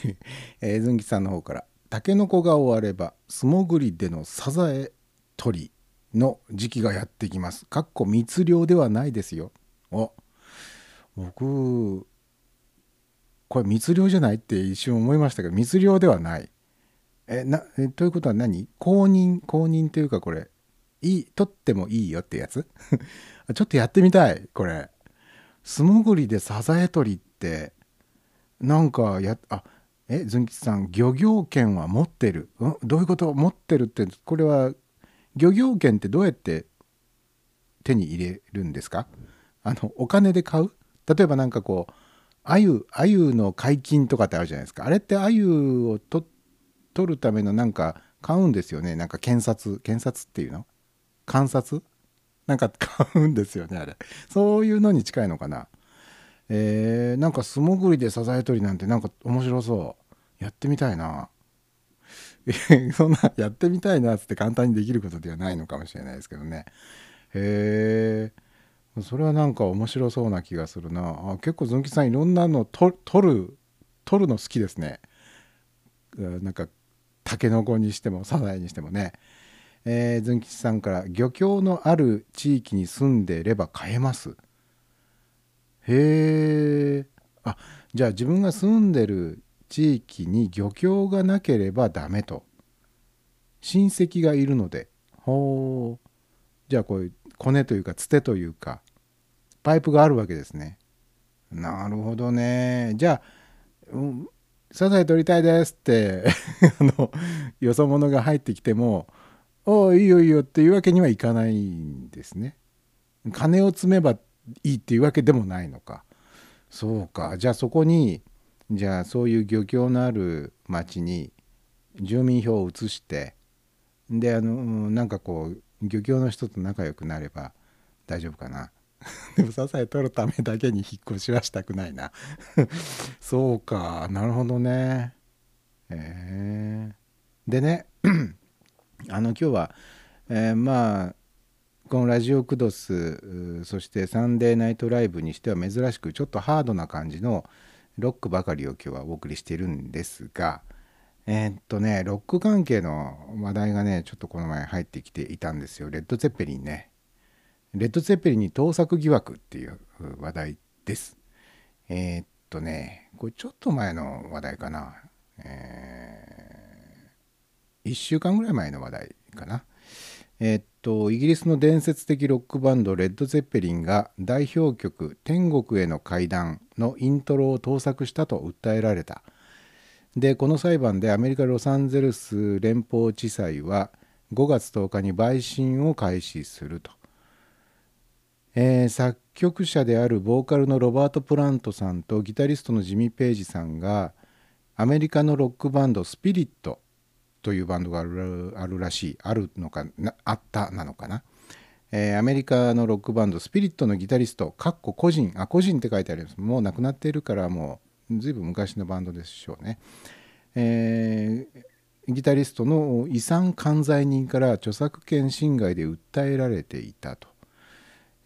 (laughs) えー、ずんぎさんの方から「タケノコが終われば素潜りでのサザエ取りの時期がやってきます」かっこ密漁ではないですよ。お僕これ密漁じゃないって一瞬思いましたけど密漁ではない。えなえということは何？公認公認というかこれいい取ってもいいよってやつ？(laughs) ちょっとやってみたいこれ。素潜りでサザエ取りっってなんかやあえズン吉さん漁業権は持ってる。んどういうこと持ってるってこれは漁業権ってどうやって手に入れるんですか？あのお金で買う？例えばなんかこう鮎鮎の解禁とかってあるじゃないですか。あれって鮎をと取るためのなんか買うんですよね。なんか検察検察っていうの？観察？なんか買うんですよねあれ。そういうのに近いのかな？えー、なんか素潜りでサザエ取りなんてなんか面白そう。やってみたいな。(laughs) そんなやってみたいなっつって簡単にできることではないのかもしれないですけどね。へえそれはなんか面白そうな気がするな。あ結構ズン吉さんいろんなの取る取るの好きですね。なんかタケノコにしてもサザエにしてもね。えー、ズン吉さんから漁協のある地域に住んでれば買えます。へえあじゃあ自分が住んでる地域に漁協がなければダメと。親戚がいるので。ほう。じゃあこういうコネというかつてというかパイプがあるわけですね。なるほどね。じゃあ、うん、サザエ取りたいですって (laughs) あのよそ者が入ってきても「おおいいよいいよ」っていうわけにはいかないんですね。金を積めばいいっていうわけでもないのか。そうか。じゃあそこにじゃあそういう漁協のある町に住民票を移してであのなんかこう漁協の人と仲良くなれば大丈夫かな。(laughs) でもサザエ取るためだけに引っ越しはしたくないな。(laughs) そうか。なるほどね。えー、でね (clears throat) あの今日は、えー、まあこのラジオクドスそしてサンデーナイトライブにしては珍しくちょっとハードな感じのロックばかりを今日はお送りしているんですがえー、っとねロック関係の話題がねちょっとこの前入ってきていたんですよ。レッド・ゼッペリンね。レッド・ゼッペリンに盗作疑惑っていう話題です。えー、っとねこれちょっと前の話題かな。えー、1週間ぐらい前の話題かな。え、っとイギリスの伝説的ロックバンドレッド・ゼッペリンが代表曲「天国への階段」のイントロを盗作したと訴えられた。でこの裁判でアメリカ・ロサンゼルス連邦地裁は5月10日に陪審を開始すると、えー、作曲者であるボーカルのロバート・プラントさんとギタリストのジミー・ペイジさんがアメリカのロックバンドスピリットというバンドがあるあるらしいあるのかなあったなのかな、えー、アメリカのロックバンドスピリットのギタリストかっこ個人あ個人って書いてあります。もう亡くなっているからもうずいぶん昔のバンドでしょうね、えー、ギタリストの遺産管財人から著作権侵害で訴えられていたと、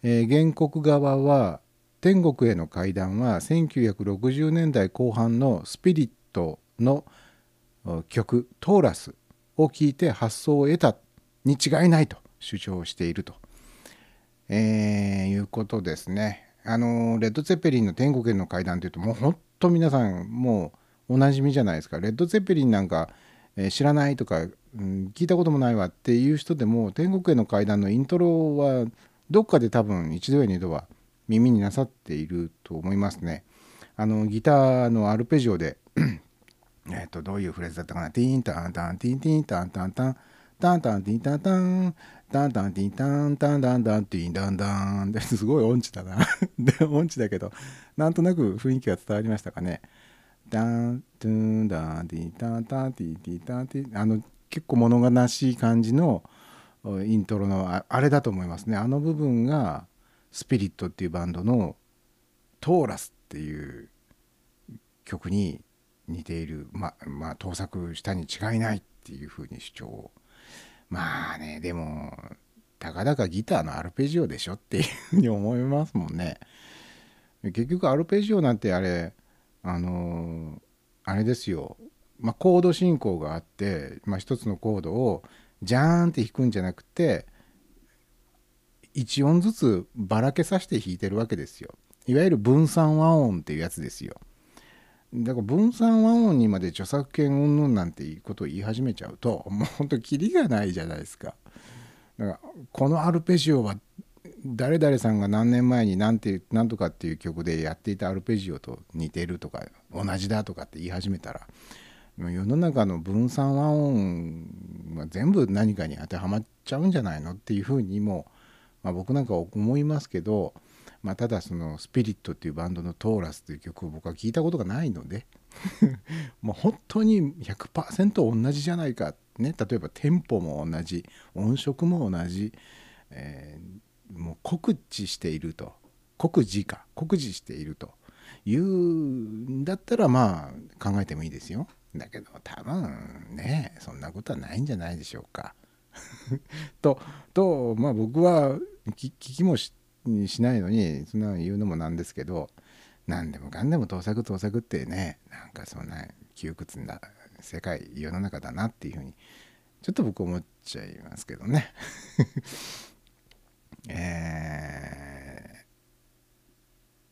えー、原告側は天国への階段は1960年代後半のスピリットの「曲「トーラス」を聞いて発想を得たに違いないと主張していると、えー、いうことですね。あのレッド・ゼッペリンの天国への階段というともうほんと皆さんもうおなじみじゃないですか。レッド・ゼッペリンなんか、えー、知らないとか、うん、聞いたこともないわっていう人でも天国への階段のイントロはどっかで多分一度や二度は耳になさっていると思いますね。あのギターのアルペジオでえっ、ー、と、どういうフレーズだったかな。ティーンタンタンティンティンタンタンタンタンタンティンタンタンタンタンティンタンタンタンタンティンタンタンですごい音痴だなで音痴だけどなんとなく雰囲気が伝わりましたかねダントゥンダンティンタンタンティンティンタンティンあの結構物悲しい感じのイントロのあれだと思いますねあの部分がスピリットっていうバンドのトーラスっていう曲に似ているままあ盗作したに違いないっていうふうに主張まあねでもたかだかギターのアルペジオでしょっていうふうに思いますもんね。結局アルペジオなんてあれあのあれですよ、まあ、コード進行があって、まあ、一つのコードをジャーンって弾くんじゃなくて1音ずつばらけさせて弾いてるわけですよ。いわゆる分散和音っていうやつですよ。だから分散和音にまで著作権云々なんていうことを言い始めちゃうともうほんとキリがないじゃないですか。だからこのアルペジオは誰々さんが何年前に何て何とかっていう曲でやっていたアルペジオと似てるとか同じだとかって言い始めたら世の中の分散和音は全部何かに当てはまっちゃうんじゃないのっていうふうにも、まあ、僕なんか思いますけど、まあ、ただそのスピリットっていうバンドの「トーラス」という曲を僕は聞いたことがないので (laughs) もう本当に100%同じじゃないか、ね、例えばテンポも同じ音色も同じ、えー、もう酷似していると酷似か酷似しているというんだったらまあ考えてもいいですよ。だけど多分ねそんなことはないんじゃないでしょうか。(laughs) ととまあ僕は聞きもししないのにそんな言うのもなんですけど何でもかんでも盗作盗作ってねなんかそんな窮屈な世界世の中だなっていうふうにちょっと僕思っちゃいますけどね。(laughs) え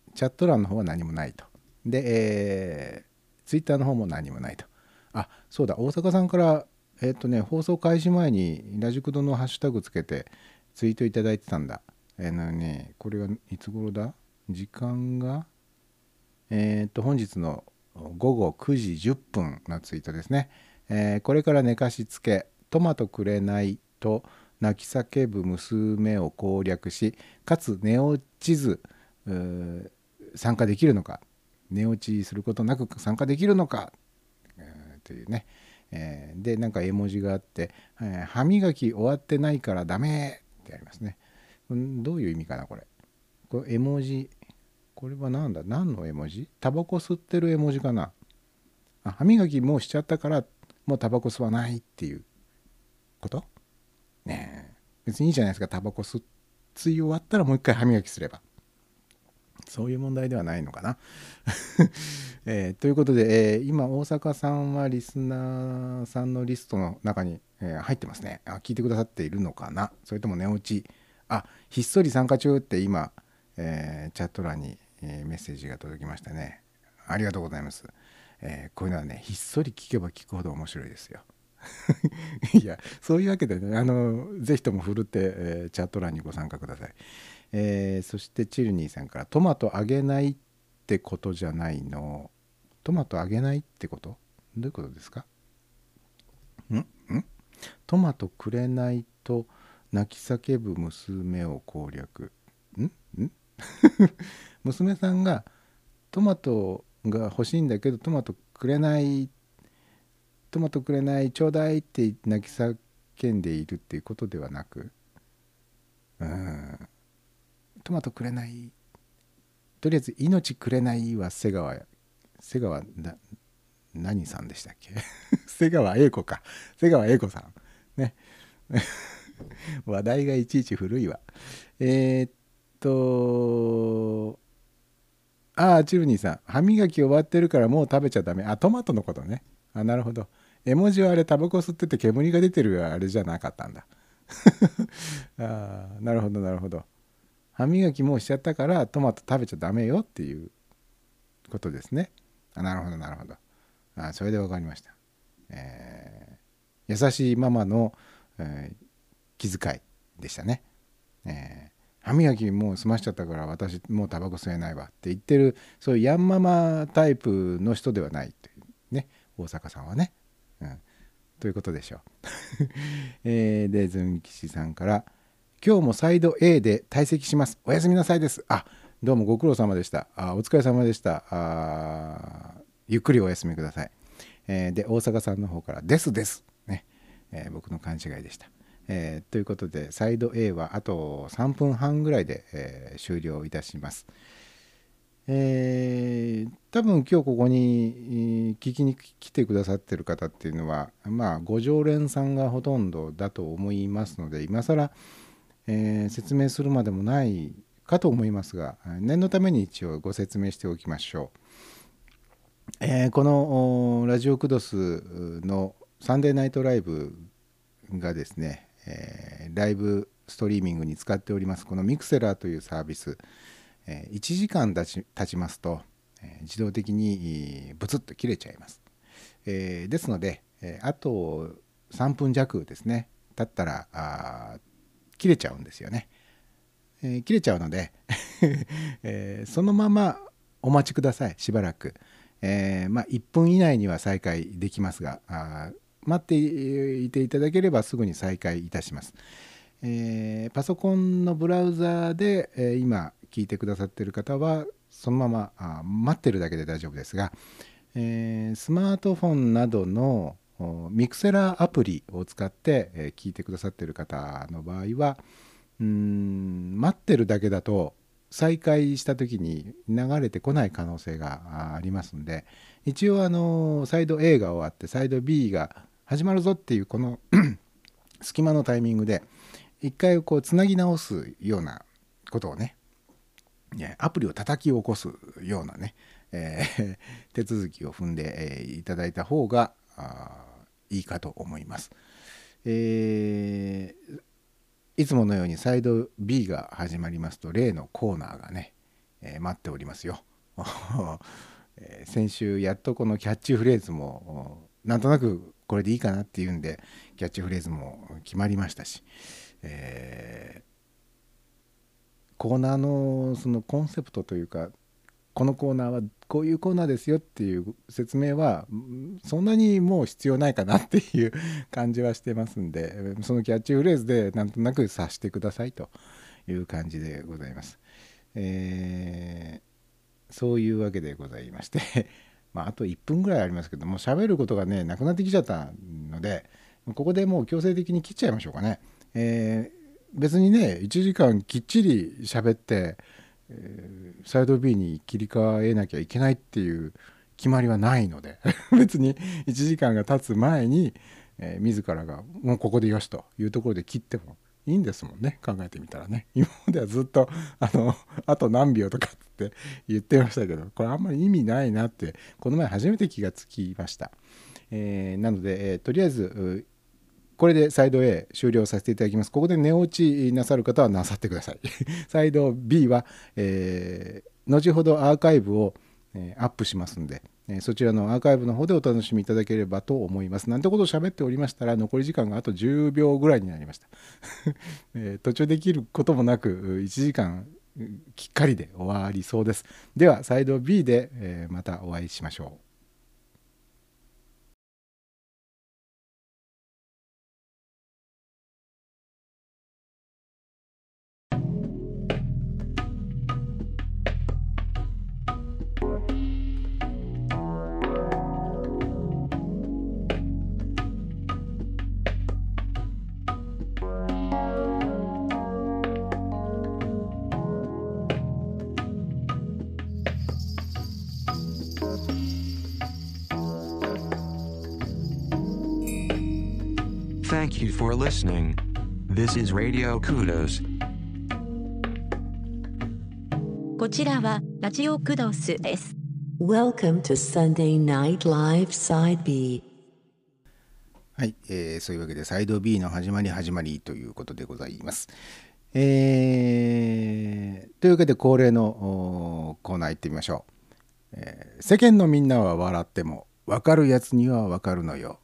ー、チャット欄の方は何もないと。で、えー、ツイッターの方も何もないと。あそうだ大阪さんからえっ、ー、とね放送開始前にラジクドのハッシュタグつけてツイートいただいてたんだえー、のねこれはいつ頃だ？時間がえっ、と本日の午後9時10分のツイートですね、えー、これから寝かしつけトマトくれないと泣き叫ぶ娘を攻略しかつ寝落ちず参加できるのか寝落ちすることなく参加できるのかというね、えー、でなんか絵文字があって「えー、歯磨き終わってないからダメ」ってありますね。どういう意味かなこれ。これ絵文字。これは何だ？何の絵文字？タバコ吸ってる絵文字かな？あ歯磨きもうしちゃったからもうタバコ吸わないっていうこと？ねえ。別にいいじゃないですか。タバコ吸い終わったらもう一回歯磨きすれば。そういう問題ではないのかな。(laughs) えー、ということで、えー、今大阪さんはリスナーさんのリストの中に、えー、入ってますね。あ聞いてくださっているのかな？それとも寝落ち？あひっそり参加中って今、えチャット欄に、えメッセージが届きましたね。ありがとうございます、えこういうのはねひっそり聞けば聞くほど面白いですよ。(laughs) いやそういうわけでねあのぜひともふるって、えチャット欄にご参加ください、えそしてチルニーさんから「トマトあげない」ってことじゃないの。トマトあげないってこと？どういうことですか？ん？ん？トマトくれないと泣き叫ぶ娘を攻略。ん？ん？(laughs) 娘さんがトマトが欲しいんだけどトマトくれないトマトくれないちょうだいって泣き叫んでいるっていうことではなくうん。トマトくれない。とりあえず「命くれない」は瀬川瀬川な何さんでしたっけ？(laughs) 瀬川栄子か。瀬川栄子さん。ね。話題がいちいち古いわ。えー、っとああチルニーさん。歯磨き終わってるからもう食べちゃダメ。あトマトのことね。あなるほど。絵文字はあれタバコ吸ってて煙が出てるあれじゃなかったんだ。(laughs) ああなるほどなるほど。歯磨きもうしちゃったからトマト食べちゃダメよっていうことですね。あなるほどなるほど。あそれで分かりました。えー、優しいママの、えー、気遣いでしたね。えー、歯磨きもう済ましちゃったから私もうタバコ吸えないわって言ってるそういうヤンママタイプの人ではないというね大阪さんはね。うん、ということでしょう。(laughs) えー、でズン吉さんから「今日もサイド A で退席します。おやすみなさいです。あ、どうもご苦労様でした。あお疲れ様でした。あゆっくりお休みください。えー、で、大阪さんの方から、ですです。ね、えー、僕の勘違いでした。えー、ということで、サイド A はあと3分半ぐらいで、え終了いたします。えー、多分今日ここに聞きに来てくださってる方っていうのはまあご常連さんがほとんどだと思いますので今更えー、説明するまでもないかと思いますが念のために一応ご説明しておきましょう、えー、このラジオクドスのサンデーナイトライブがですね、えー、ライブストリーミングに使っておりますこのミクセラーというサービス、え1時間経ち経ちますと、えー自動的にブツッと切れちゃいます。えーですので、えあと3分弱ですね経ったらあ切れちゃうんですよね。え切れちゃうので、(laughs) えそのままお待ちくださいしばらく、えまあ、1分以内には再開できますがあ待っていていただければすぐに再開いたします、えーパソコンのブラウザで、えー今聞いてくださってる方はそのままあ待ってるだけで大丈夫ですが、えースマートフォンなどのミクセラーアプリを使って、え聞いてくださってる方の場合はうん待ってるだけだと再開した時に流れてこない可能性があありますんで一応あのサイド A が終わってサイド B が始まるぞっていうこの (clears throat) 隙間のタイミングで一回こうつなぎ直すようなことをねアプリを叩き起こすようなね、えー (laughs) 手続きを踏んで、えいただいた方がいいかと思います。えーいつものようにサイド B が始まりますと例のコーナーがね、え待っておりますよ。(laughs) 先週やっとこのキャッチフレーズもなんとなくこれでいいかなっていうんでキャッチフレーズも決まりましたし、えーコーナーのそのコンセプトというかこのコーナーはこういうコーナーですよっていう説明はそんなにもう必要ないかなっていう感じはしてますんでそのキャッチフレーズでなんとなく察してくださいという感じでございます。えーそういうわけでございましてまああと1分ぐらいありますけども喋ることがねなくなってきちゃったのでここでもう強制的に切っちゃいましょうかね。えー別にね1時間きっちり喋って、えーサイド B に切り替えなきゃいけないっていう決まりはないので (laughs) 別に1時間が経つ前に、えー自らがもうここでよしというところで切ってもいいんですもんね考えてみたらね (laughs) 今まではずっとあのあと何秒とかって (laughs) 言ってましたけどこれあんまり意味ないなってこの前初めて気がつきました、えーなので、えーとりあえずこれでサイド A 終了させていただきます。ここで寝落ちなさる方はなさってください。(laughs) サイド B は、えー後ほどアーカイブを、えアップしますんで、えそちらのアーカイブの方でお楽しみいただければと思います。なんてことを喋っておりましたら残り時間があと10秒ぐらいになりました。(laughs) え途中できることもなく1時間きっかりで終わりそうです。ではサイド B で、えまたお会いしましょう。You for listening. This is Radio Kudos. こちらはラジオクドスです。Welcome to Sunday Night Live Side B. はい、えーそういうわけでサイド B の始まり始まりということでございます。えーというわけで恒例のおコーナー行ってみましょう、えー世間のみんなは笑っても分かるやつには分かるのよ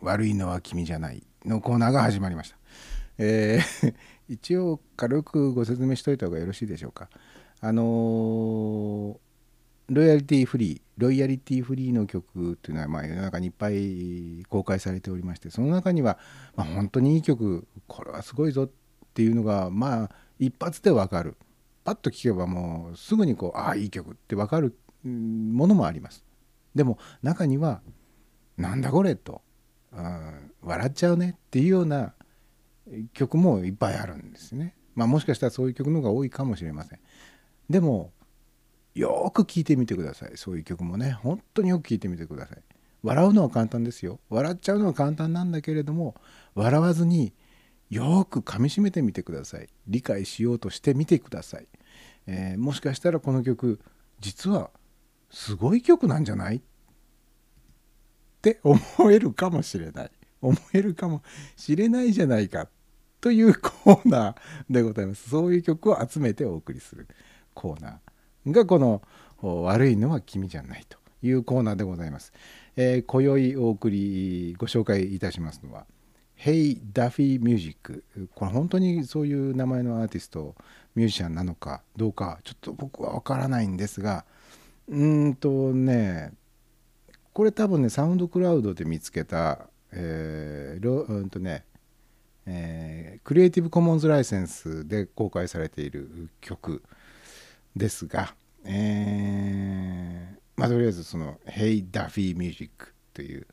悪いのは君じゃないのコーナーが始まりました。えー (laughs) 一応軽くご説明しといた方がよろしいでしょうか。あのーロイヤリティフリーロイヤリティフリーの曲っていうのはまあ世の中にいっぱい公開されておりましてその中にはまあ本当にいい曲これはすごいぞっていうのがまあ一発でわかるパッと聴けばもうすぐにこうああいい曲ってわかるものもありますでも中にはなんだこれと、笑っちゃうねっていうような曲もいっぱいあるんですね。まあもしかしたらそういう曲の方が多いかもしれません。でもよく聞いてみてください。そういう曲もね。本当によく聞いてみてください。笑うのは簡単ですよ。笑っちゃうのは簡単なんだけれども笑わずによく噛みしめてみてください。理解しようとしてみてください、えーもしかしたらこの曲実はすごい曲なんじゃない？っって思えるかもしれない。思えるかもしれないじゃないかというコーナーでございます。そういう曲を集めてお送りするコーナーがこの悪いのは君じゃないというコーナーでございます。えー、今宵お送りご紹介いたしますのは Hey Duffy Music これ本当にそういう名前のアーティストミュージシャンなのかどうかちょっと僕は分からないんですがうーんとねこれ多分ねサウンドクラウドで見つけたえー、うんとねえークリエイティブ・コモンズ・ライセンスで公開されている曲ですが、えーまあ、とりあえずその「Hey Duffy Music」という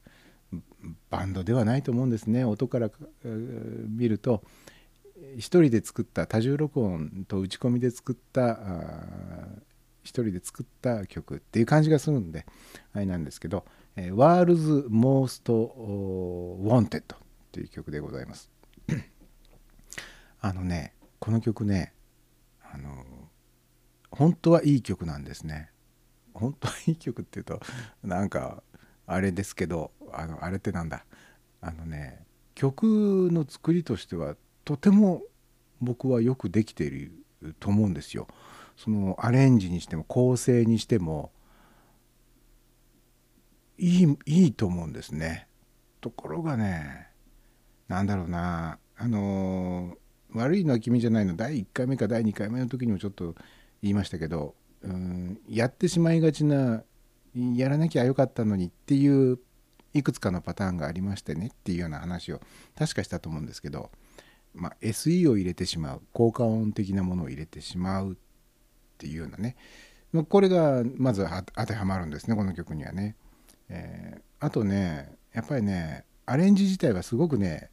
バンドではないと思うんですね。音からえー見ると一人で作った多重録音と打ち込みで作ったあ人で作った曲っていう感じがするんであれなんですけど「えー World's Most Wanted」っていう曲でございます。あのねこの曲ねあの本当はいい曲なんですね。本当はいい曲っていうとなんかあれですけどあのあれってなんだあのね曲の作りとしてはとても僕はよくできていると思うんですよ。そのアレンジにしても構成にしてもいいいいと思うんですね。ところがねなんだろうなあの悪いのは君じゃないの第1回目か第2回目の時にもちょっと言いましたけどうんやってしまいがちなやらなきゃよかったのにっていういくつかのパターンがありましてねっていうような話を確かしたと思うんですけど、まあ、SE を入れてしまう効果音的なものを入れてしまうっていうようなね。まこれがまず当てはまるんですねこの曲にはね。えーあとねやっぱりねアレンジ自体はすごくね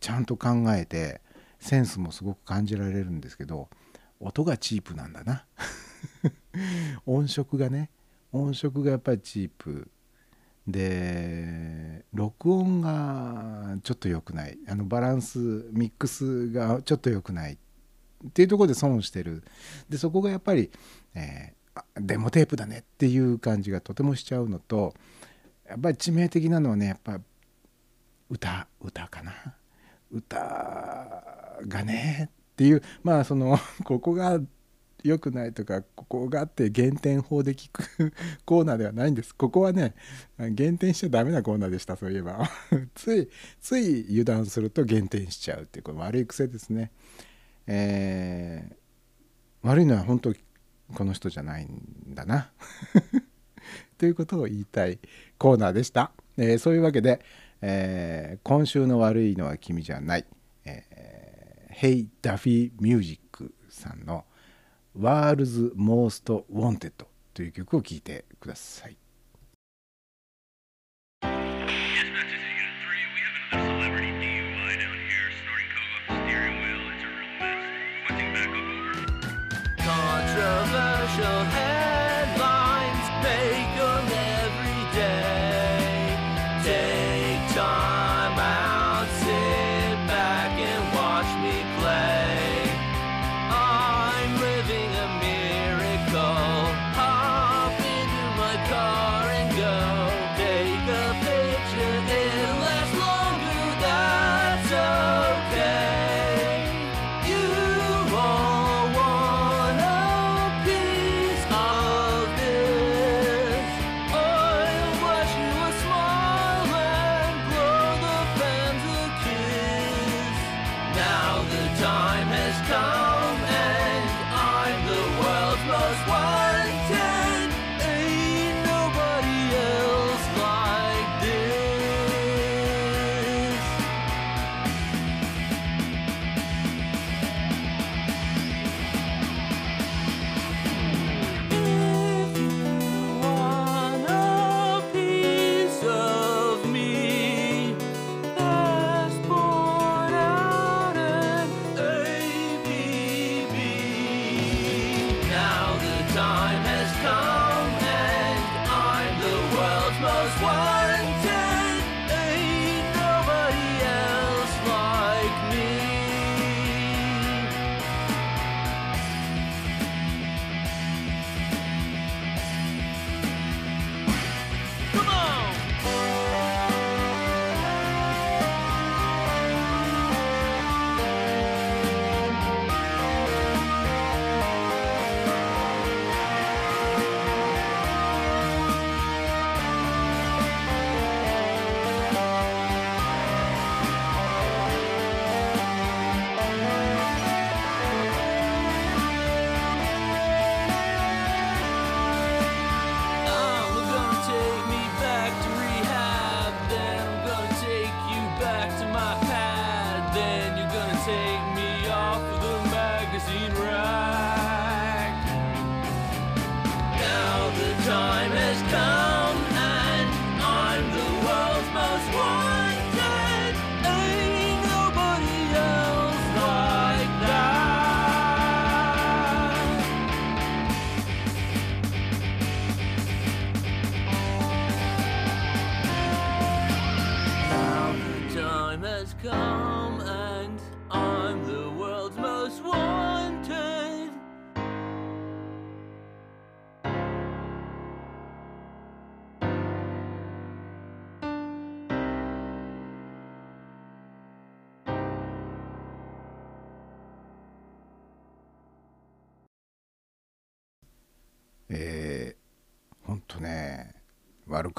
ちゃんと考えてセンスもすごく感じられるんですけど音がチープなんだな。(laughs) 音色がね音色がやっぱりチープ。で録音がちょっと良くない。あのバランスミックスがちょっと良くない。っていうところで損してる。でそこがやっぱり、えーデモテープだねっていう感じがとてもしちゃうのとやっぱり致命的なのはねやっぱ歌歌かな。歌がねっていうまあその (laughs) ここが良くないとかここがあって減点法で聞く (laughs) コーナーではないんです。ここはね減点しちゃダメなコーナーでしたそういえば。(laughs) ついつい油断すると減点しちゃうっていうこれ悪い癖ですね。えー悪いのは本当この人じゃないんだな。(laughs) ということを言いたいコーナーでした、えーそういうわけで、えー今週の悪いのは君じゃない、えー、Hey Duffy Music さんの World's Most Wanted という曲を聴いてください。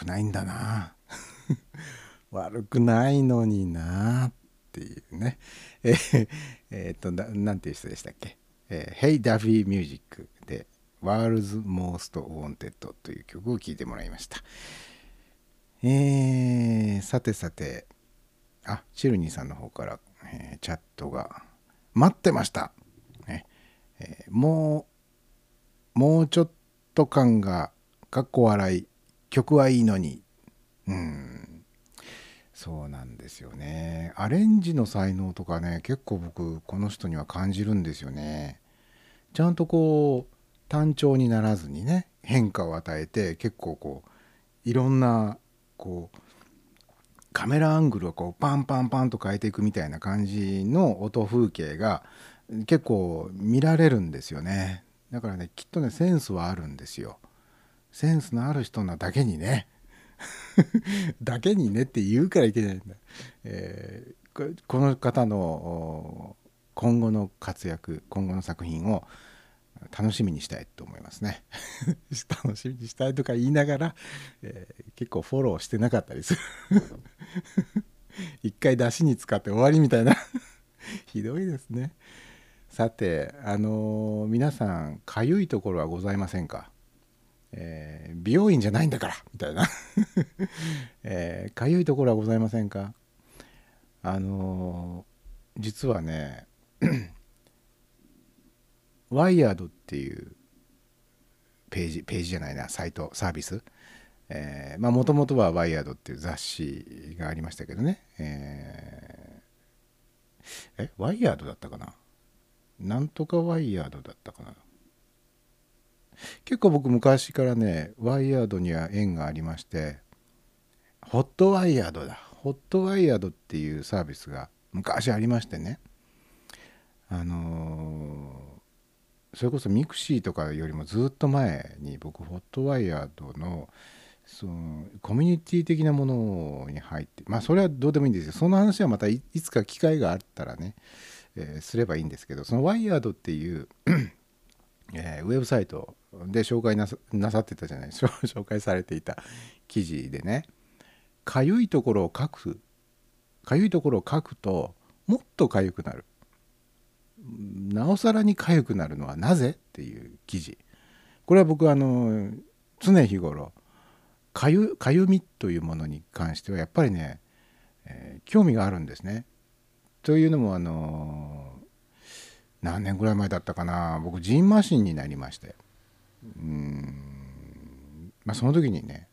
ないんだな。(laughs) 悪くないのになっていうね。えーえーっとななんていう人でしたっけ「えー、Hey Duffy Music」で「World's Most Wanted」という曲を聴いてもらいました。えー、さてさてあチルニーさんの方から、えーチャットが「待ってました!」ね。えーもうもうちょっと感がかっこ笑い。曲はいいのに。うん。そうなんですよね。アレンジの才能とかね結構僕この人には感じるんですよね。ちゃんとこう単調にならずにね変化を与えて結構こういろんなこうカメラアングルをこうパンパンパンと変えていくみたいな感じの音風景が結構見られるんですよね。だからねきっとねセンスはあるんですよ。センスのある人なだけにね。(laughs) だけにねって言うからいけないんだ、えーこの方の今後の活躍今後の作品を楽しみにしたいと思いますね。(laughs) 楽しみにしたいとか言いながら、えー結構フォローしてなかったりする。(laughs) 一回出しに使って終わりみたいな。ひどいですね。さてあのー皆さんかゆいところはございませんか？えー美容院じゃないんだからみたいな。(laughs) えーかゆいところはございませんか？あのー実はね (coughs) ワイヤードっていうページページじゃないなサイトサービス。えまあもともとはワイヤードっていう雑誌がありましたけどね。えーえワイヤードだったかな？なんとかワイヤードだったかな？結構僕昔からねワイヤードには縁がありましてホットワイヤードだ。ホットワイヤードっていうサービスが昔ありましてね。あのーそれこそミクシーとかよりもずっと前に僕ホットワイヤードのそのコミュニティ的なものに入ってまあそれはどうでもいいんですよその話はまたいつか機会があったらね、えーすればいいんですけどそのワイヤードっていうえーウェブサイトで紹介なさってたじゃない。(laughs) 紹紹介されていた記事でね。かゆいところを書く。かゆいところを書くともっとかゆくなる。なおさらにかゆくなるのはなぜっていう記事。これは僕はあの常日頃かゆかゆみというものに関してはやっぱりね、えー興味があるんですね。というのもあの何年ぐらい前だったかな。僕ジンマシンになりまして。うん。まあその時にね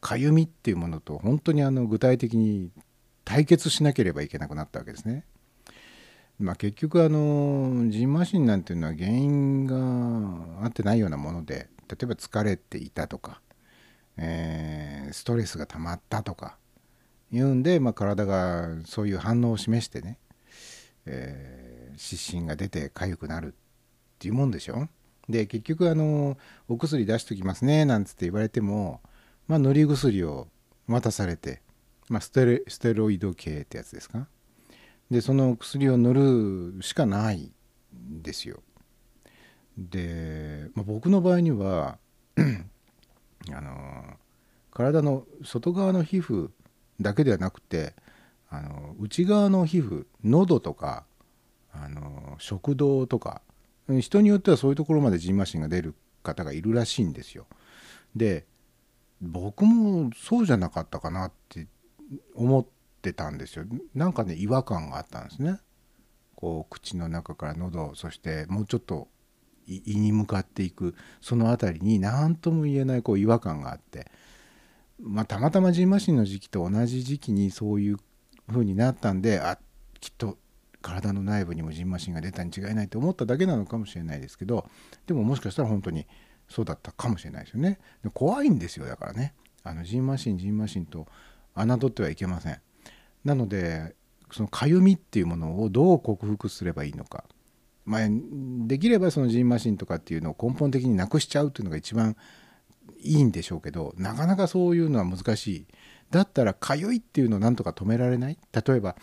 かゆみっていうものと本当にあの具体的に対決しなければいけなくなったわけですね。まあ、結局あのジンマシンなんていうのは原因が合ってないようなもので例えば疲れていたとか、えーストレスが溜まったとかいうんで、まあ、体がそういう反応を示してね、えー湿疹が出て痒くなるっていうもんでしょで結局あのお薬出しときますねなんつって言われても、まあ、塗り薬を渡されて、まあ、ステレステロイド系ってやつですかでその薬を塗るしかないんですよで、まあ、僕の場合にはあの体の外側の皮膚だけではなくてあの内側の皮膚喉とかあの食道とか人によってはそういうところまでジンマシンが出る方がいるらしいんですよ。で僕もそうじゃなかったかなって思ってたんですよ。なんかね違和感があったんですね。こう口の中から喉そしてもうちょっと胃に向かっていくその辺りに何とも言えないこう違和感があってまあたまたまジンマシンの時期と同じ時期にそういう風になったんであきっと体の内部にもジンマシンが出たに違いないと思っただけなのかもしれないですけどでももしかしたら本当にそうだったかもしれないですよね。で怖いんですよだからねあのジンマシンジンマシンと侮ってはいけません。なのでそのかゆみっていうものをどう克服すればいいのか、まあ、できればそのジンマシンとかっていうのを根本的になくしちゃうっていうのが一番いいんでしょうけどなかなかそういうのは難しいだったらかゆいっていうのをなんとか止められない例えば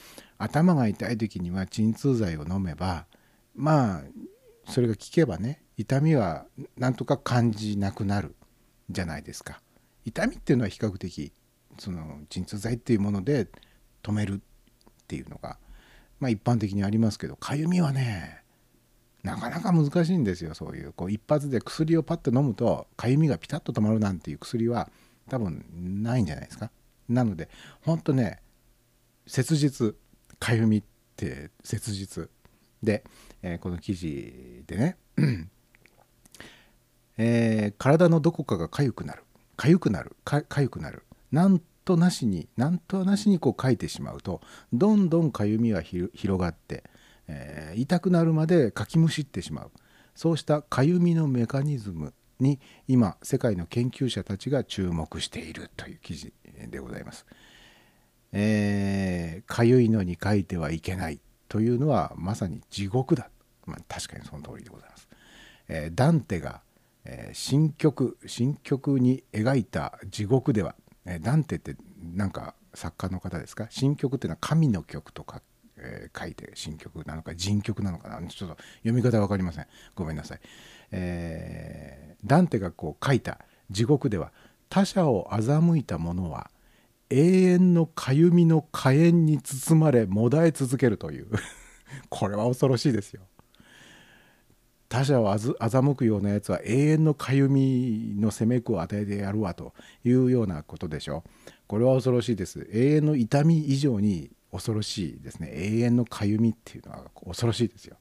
頭が痛い時には鎮痛剤を飲めばまあそれが効けばね痛みはなんとか感じなくなるじゃないですか。痛みっていうのは比較的その鎮痛剤っていうもので止めるっていうのがまあ一般的にありますけどかゆみはねなかなか難しいんですよそういう。こう一発で薬をパッと飲むとかゆみがピタッと止まるなんていう薬は多分ないんじゃないですか。なのでほんとね切実かゆみって切実。で、えーこの記事でね、(clears throat) えー体のどこかが痒くなる。痒くなる。か痒くなる。なんとなしになんとなしにこう書いてしまうとどんどんかゆみは広がって、えー痛くなるまでかきむしってしまう。そうしたかゆみのメカニズムに今世界の研究者たちが注目しているという記事でございます。えーかゆいのに書いてはいけないというのはまさに地獄だ、まあ、確かにその通りでございます。えーダンテが、えー新曲新曲に描いた地獄では、えーダンテってなんか作家の方ですか？新曲っていうのは神の曲とか、えー書いて新曲なのか人曲なのかな？ちょっと読み方分かりません。ごめんなさい、えーダンテがこう書いた地獄では他者を欺いた者は永遠のかゆみの火炎に包まれもだえ続けるという。(laughs) これは恐ろしいですよ。他者をあず欺くようなやつは永遠のかゆみの責め苦を与えてやるわというようなことでしょこれは恐ろしいです。永遠の痛み以上に恐ろしいですね。永遠のかゆみっていうのは恐ろしいですよ、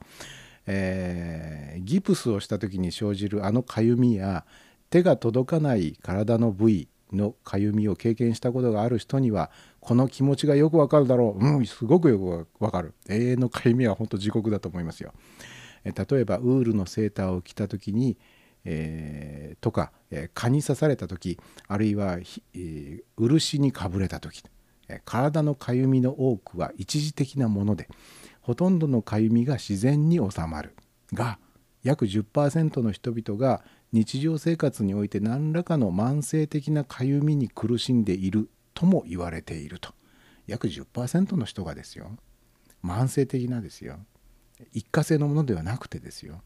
えーギプスをした時に生じるあのかゆみや手が届かない体の部位のかゆみを経験したことがある人にはこの気持ちがよくわかるだろう。うんすごくよくわかる。永遠のかゆみは本当地獄だと思いますよ。例えばウールのセーターを着た時に、えーとか、えー蚊に刺された時あるいは、えー漆にかぶれた時、体のかゆみの多くは一時的なものでほとんどのかゆみが自然に収まる。が約10%の人々が日常生活において何らかの慢性的なかゆみに苦しんでいるとも言われていると。約10%の人がですよ。慢性的なですよ。一過性のものではなくてですよ、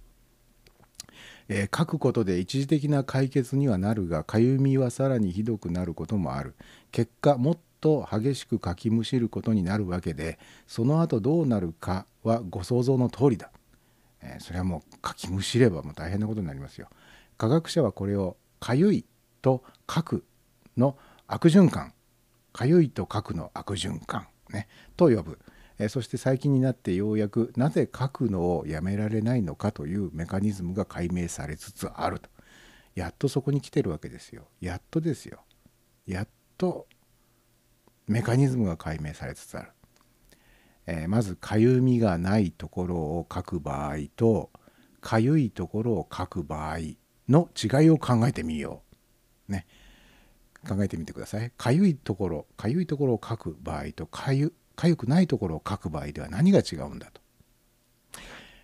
えー書くことで一時的な解決にはなるがかゆみはさらにひどくなることもある。結果もっと激しくかきむしることになるわけでその後どうなるかはご想像の通りだ、えーそれはもうかきむしればもう大変なことになりますよ。科学者はこれをかゆいと書くの悪循環。かゆいと書くの悪循環、ね、と呼ぶ、えそして最近になってようやくなぜ書くのをやめられないのかというメカニズムが解明されつつあると。やっとそこに来てるわけですよ。やっとですよ。やっとメカニズムが解明されつつある、えーまずかゆみがないところを書く場合とかゆいところを書く場合。の違いを考えてみよう。ね。考えてみてください。かゆいところかゆいところを書く場合とかゆかゆくないところを書く場合では何が違うんだと、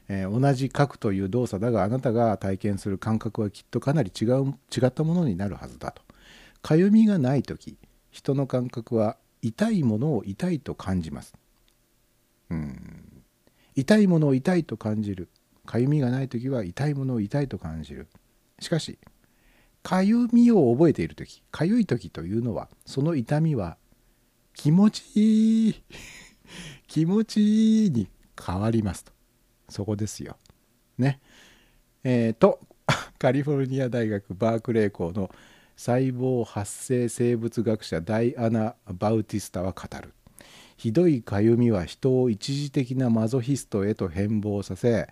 えー同じ書くという動作だがあなたが体験する感覚はきっとかなり違う違ったものになるはずだと。かゆみがない時人の感覚は痛いものを痛いと感じます。うん。痛いものを痛いと感じる。かゆみがない時は痛いものを痛いと感じる。しかしかゆみを覚えている時かゆい時というのはその痛みは気持ちいい (laughs) 気持ちいいに変わりますと。そこですよ。ね。えーと (laughs) カリフォルニア大学バークレー校の細胞発生生物学者ダイアナ・バウティスタは語る。ひどいかゆみは人を一時的なマゾヒストへと変貌させ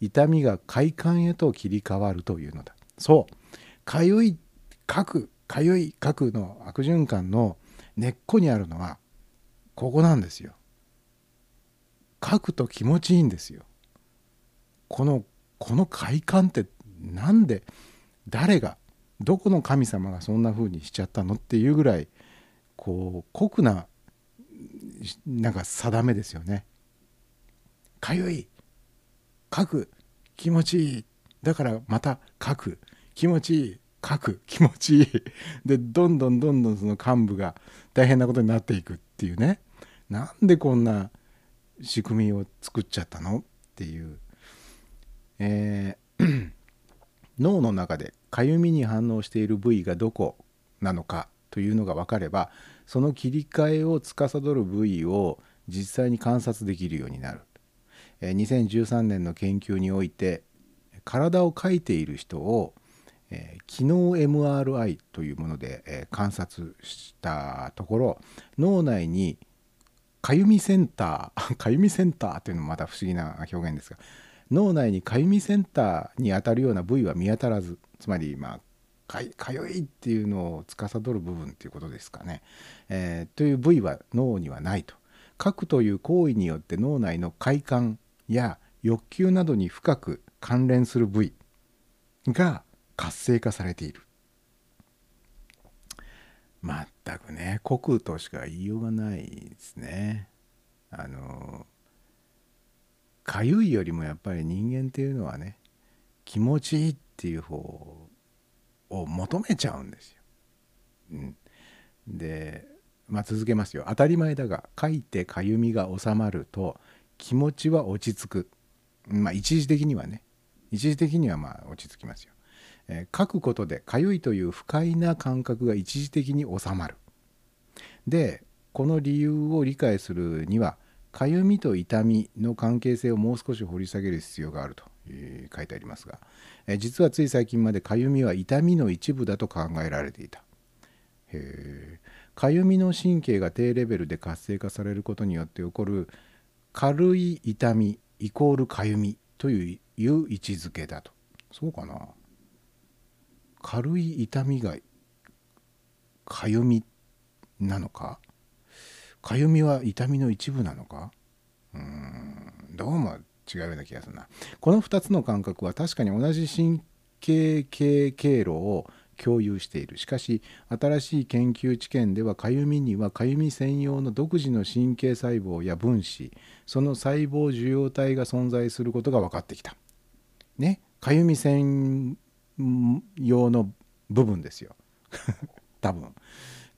痛みが快感へと切り替わるというのだ。そう。かゆい書くかゆい書くの悪循環の根っこにあるのはここなんですよ。書くと気持ちいいんですよ。このこの快感ってなんで誰がどこの神様がそんな風にしちゃったのっていうぐらいこう酷ななんか定めですよね。かゆい書く気持ちいい。だからまた書く。気持ちいい。書く。(laughs) 気持ちいい。でどんどんどんどんその幹部が大変なことになっていくっていうね。なんでこんな仕組みを作っちゃったのっていう、えー脳の中でかゆみに反応している部位がどこなのかというのが分かればその切り替えを司る部位を実際に観察できるようになる。2013年の研究において体を描いている人を、えー機能 MRI というもので、えー観察したところ脳内にかゆみセンター (laughs) かゆみセンターというのもまた不思議な表現ですが脳内にかゆみセンターに当たるような部位は見当たらずつまりまあかゆいっていうのを司る部分っていうことですかね、えーという部位は脳にはないと。書くという行為によって脳内の快感や欲求などに深く関連する部位が活性化されている。まったくね国としか言いようがないですね。あのかゆいよりもやっぱり人間っていうのはね気持ちいいっていう方を求めちゃうんですよ。うん、で、まあ、続けますよ。当たり前だが書いてかゆみが収まると気持ちは落ち着く。まあ一時的にはね。一時的にはまあ落ち着きますよ。えー書くことでかゆいという不快な感覚が一時的に収まる。でこの理由を理解するにはかゆみと痛みの関係性をもう少し掘り下げる必要があるとえー書いてありますが、えー実はつい最近までかゆみは痛みの一部だと考えられていた。かゆみの神経が低レベルで活性化されることによって起こる軽い痛みイコールかゆみという位置づけだとそうかな？軽い痛みがかゆみなのか？かゆみは痛みの一部なのか？うーんどうも違うような気がするな。この2つの感覚は確かに同じ神経系経路を共有している。しかし新しい研究知見ではかゆみにはかゆみ専用の独自の神経細胞や分子その細胞受容体が存在することが分かってきた。ね？かゆみ専用の部分ですよ。(laughs) 多分。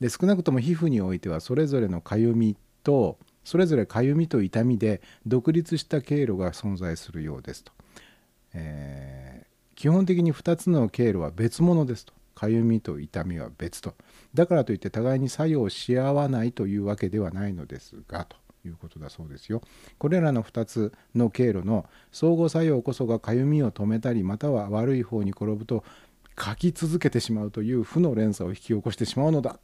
で少なくとも皮膚においてはそれぞれのかゆみとそれぞれかゆみと痛みで独立した経路が存在するようですと、えー基本的に2つの経路は別物ですと。かゆみと痛みは別と。だからといって互いに作用し合わないというわけではないのですがと。いうことだそうですよ。これらの2つの経路の相互作用こそがかゆみを止めたりまたは悪い方に転ぶと書き続けてしまうという負の連鎖を引き起こしてしまうのだ。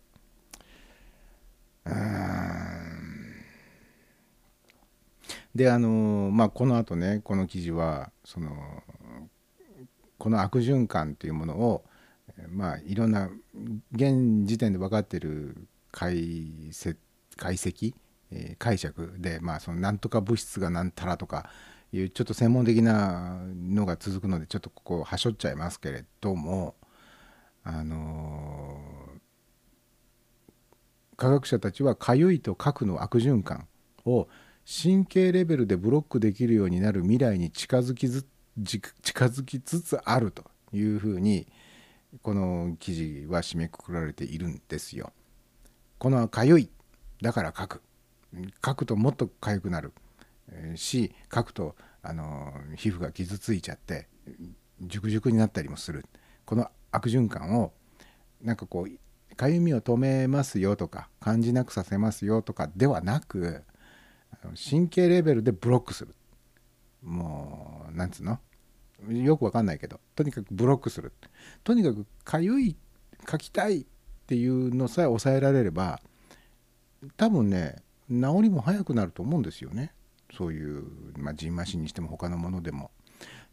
であのまあこのあとねこの記事はそのこの悪循環というものをまあいろんな現時点で分かっている解析解析、えー解釈でまあそのなんとか物質がなんたらとかいうちょっと専門的なのが続くのでちょっとここはしょっちゃいますけれどもあの科学者たちはかゆいと核の悪循環を神経レベルでブロックできるようになる未来に近づきず近づきつつあるというふうにこの記事は締めくくられているんですよ。このかゆいだから書く書くともっとかゆくなる。し書くとあの皮膚が傷ついちゃって熟熟になったりもする。この悪循環をなんかこうかゆみを止めますよとか感じなくさせますよとかではなく神経レベルでブロックする。もうなんつうの？よくわかんないけどとにかくブロックする。とにかくかゆい書きたいっていうのさえ抑えられれば多分ね治りも早くなると思うんですよねそういう、まあ、ジンマシンにしても他のものでも。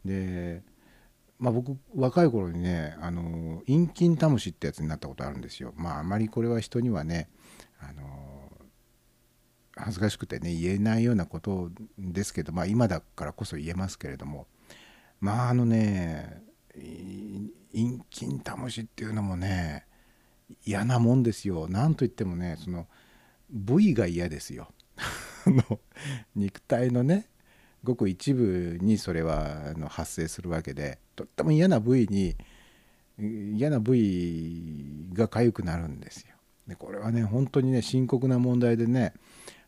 で、まあ、僕若い頃にねあの陰菌タムシってやつになったことあるんですよ。まああまりこれは人にはねあの恥ずかしくてね言えないようなことですけど、まあ、今だからこそ言えますけれどもまああのね陰菌タムシっていうのもね嫌なもんですよ。なんといってもねその部位が嫌ですよ。(laughs) の肉体のねごく一部にそれはあの発生するわけでとっても嫌な部位に嫌な部位が痒くなるんですよ。でこれはね本当にね深刻な問題でね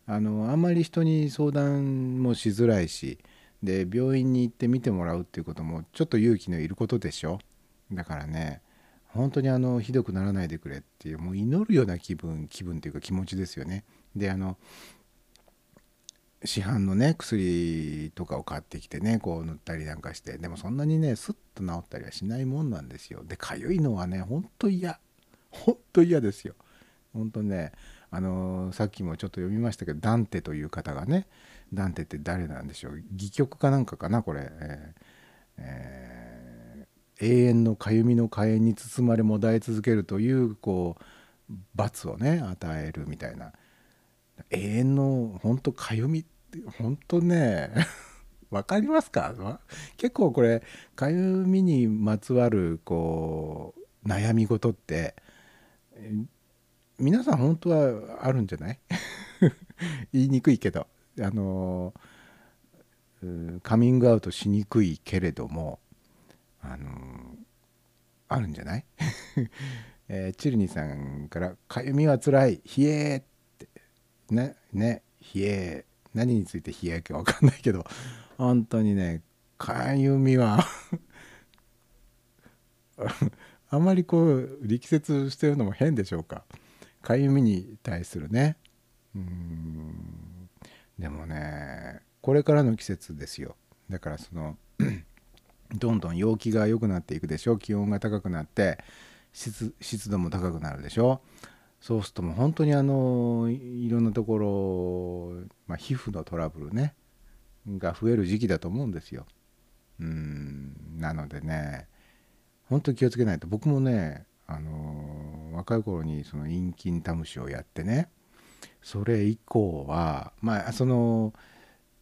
あのあんまり人に相談もしづらいしで病院に行って見てもらうっていうこともちょっと勇気のいることでしょだからね本当にあのひどくならないでくれっていうもう祈るような気分気分っていうか気持ちですよね。であの市販のね薬とかを買ってきてねこう塗ったりなんかしてでもそんなにねスッと治ったりはしないもんなんですよ。で痒いのはねほんと嫌。ほんと嫌ですよ。ほんとねあのーさっきもちょっと読みましたけどダンテという方がねダンテって誰なんでしょう。戯曲かなんかかなこれ、えーえー永遠の痒みの火炎に包まれもだえ続けるというこう罰をね与えるみたいな。永遠の本当かゆみって本当ね (laughs) わかりますか？結構これかゆみにまつわるこう悩み事って皆さん本当はあるんじゃない？(laughs) 言いにくいけど。あのカミングアウトしにくいけれどもあのあるんじゃない、(laughs) えーチルニさんから「かゆみはつらい。冷え」って。ねね冷え何について冷えか分かんないけど。本当にねかゆみは (laughs) あまりこう力説してるのも変でしょうか。かゆみに対するね。うん。でもねこれからの季節ですよ。だからそのどんどん陽気が良くなっていくでしょ気温が高くなって湿度も高くなるでしょそうするともう本当にあのいろんなところ、まあ、皮膚のトラブルねが増える時期だと思うんですよ。うんなのでね本当に気をつけないと。僕もねあの若い頃にその陰菌タムシをやってねそれ以降はまあその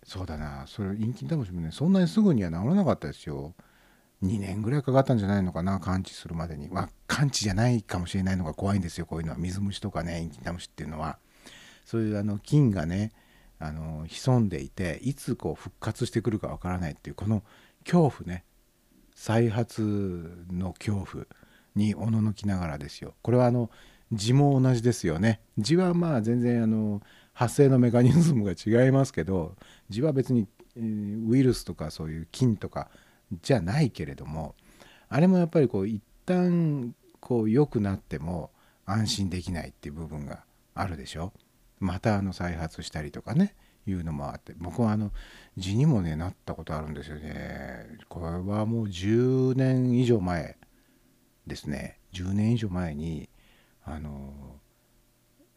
そうだな。それ陰菌タムシもねそんなにすぐには治らなかったですよ。2年ぐらいかかったんじゃないのかな。完治するまでに。まあ完治じゃないかもしれないのが怖いんですよ。こういうのは。水虫とかね陰菌タムシっていうのは。そういうあの菌がねあの潜んでいていつこう復活してくるかわからないっていうこの恐怖ね。再発の恐怖におののきながらですよ。これはあの痔も同じですよね。痔はまあ全然あの発生のメカニズムが違いますけど痔は別に、ウイルスとかそういう菌とかじゃないけれどもあれもやっぱりこう一旦こう良くなっても安心できないっていう部分があるでしょ。またあの再発したりとかねいうのもあって。僕はあの痔にもねなったことあるんですよね。これはもう10年以上前ですね。10年以上前にあの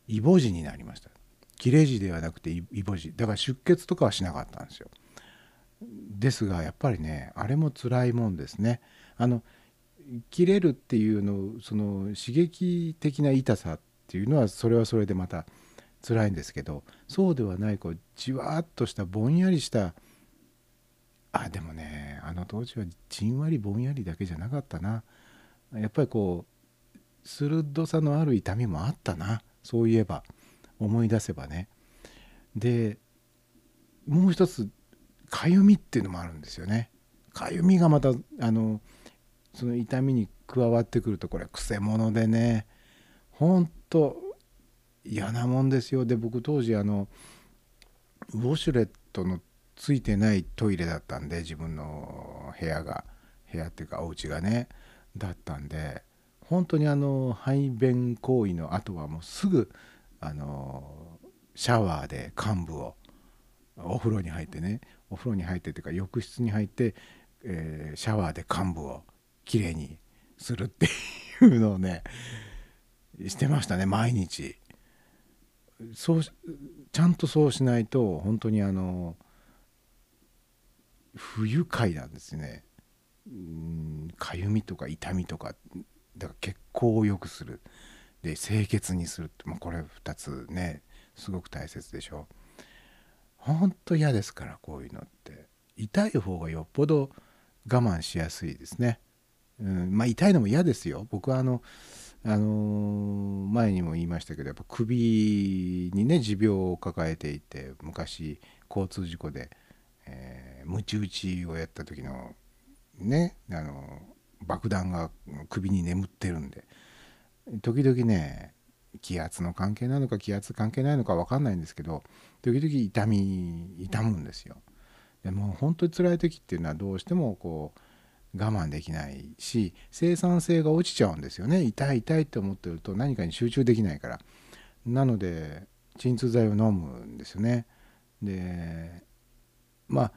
イボ痔になりました。切れ痔ではなくてイボ痔だから出血とかはしなかったんですよ。ですがやっぱりねあれも辛いもんですね。あの切れるっていうのその刺激的な痛さっていうのはそれはそれでまた辛いんですけどそうではないこうじわっとしたぼんやりしたあでもねあの当時はじんわりぼんやりだけじゃなかったな。やっぱりこう鋭さのある痛みもあったな。そういえば。思い出せばね。でもう一つかゆみっていうのもあるんですよね。かゆみがまたあのその痛みに加わってくるとこれくせ者でね。ほんと嫌なもんですよ。で僕当時あのウォシュレットのついてないトイレだったんで自分の部屋が部屋っていうかお家がねだったんで本当にあの排便行為の後はもうすぐあのシャワーで幹部をお風呂に入ってねお風呂に入ってっていうか浴室に入って、えーシャワーで幹部をきれいにするっていうのをねしてましたね毎日。そうちゃんとそうしないと本当にあの不愉快なんですね。かゆみとか痛みとかだから血行を良くする。で清潔にするって、まあ、これ2つねすごく大切でしょ。本当嫌ですからこういうのって。痛い方がよっぽど我慢しやすいですね、うん、まあ痛いのも嫌ですよ。僕はあのあのー前にも言いましたけどやっぱ首にね持病を抱えていて昔交通事故で、えー、ムチ打ちをやった時のねあの爆弾が首に眠ってるんで時々ね気圧の関係なのか気圧関係ないのか分かんないんですけど時々痛み痛むんですよ。でもう本当に辛い時っていうのはどうしてもこう我慢できないし生産性が落ちちゃうんですよね。痛い痛いって思ってると何かに集中できないから。なので鎮痛剤を飲むんですよね。でまあ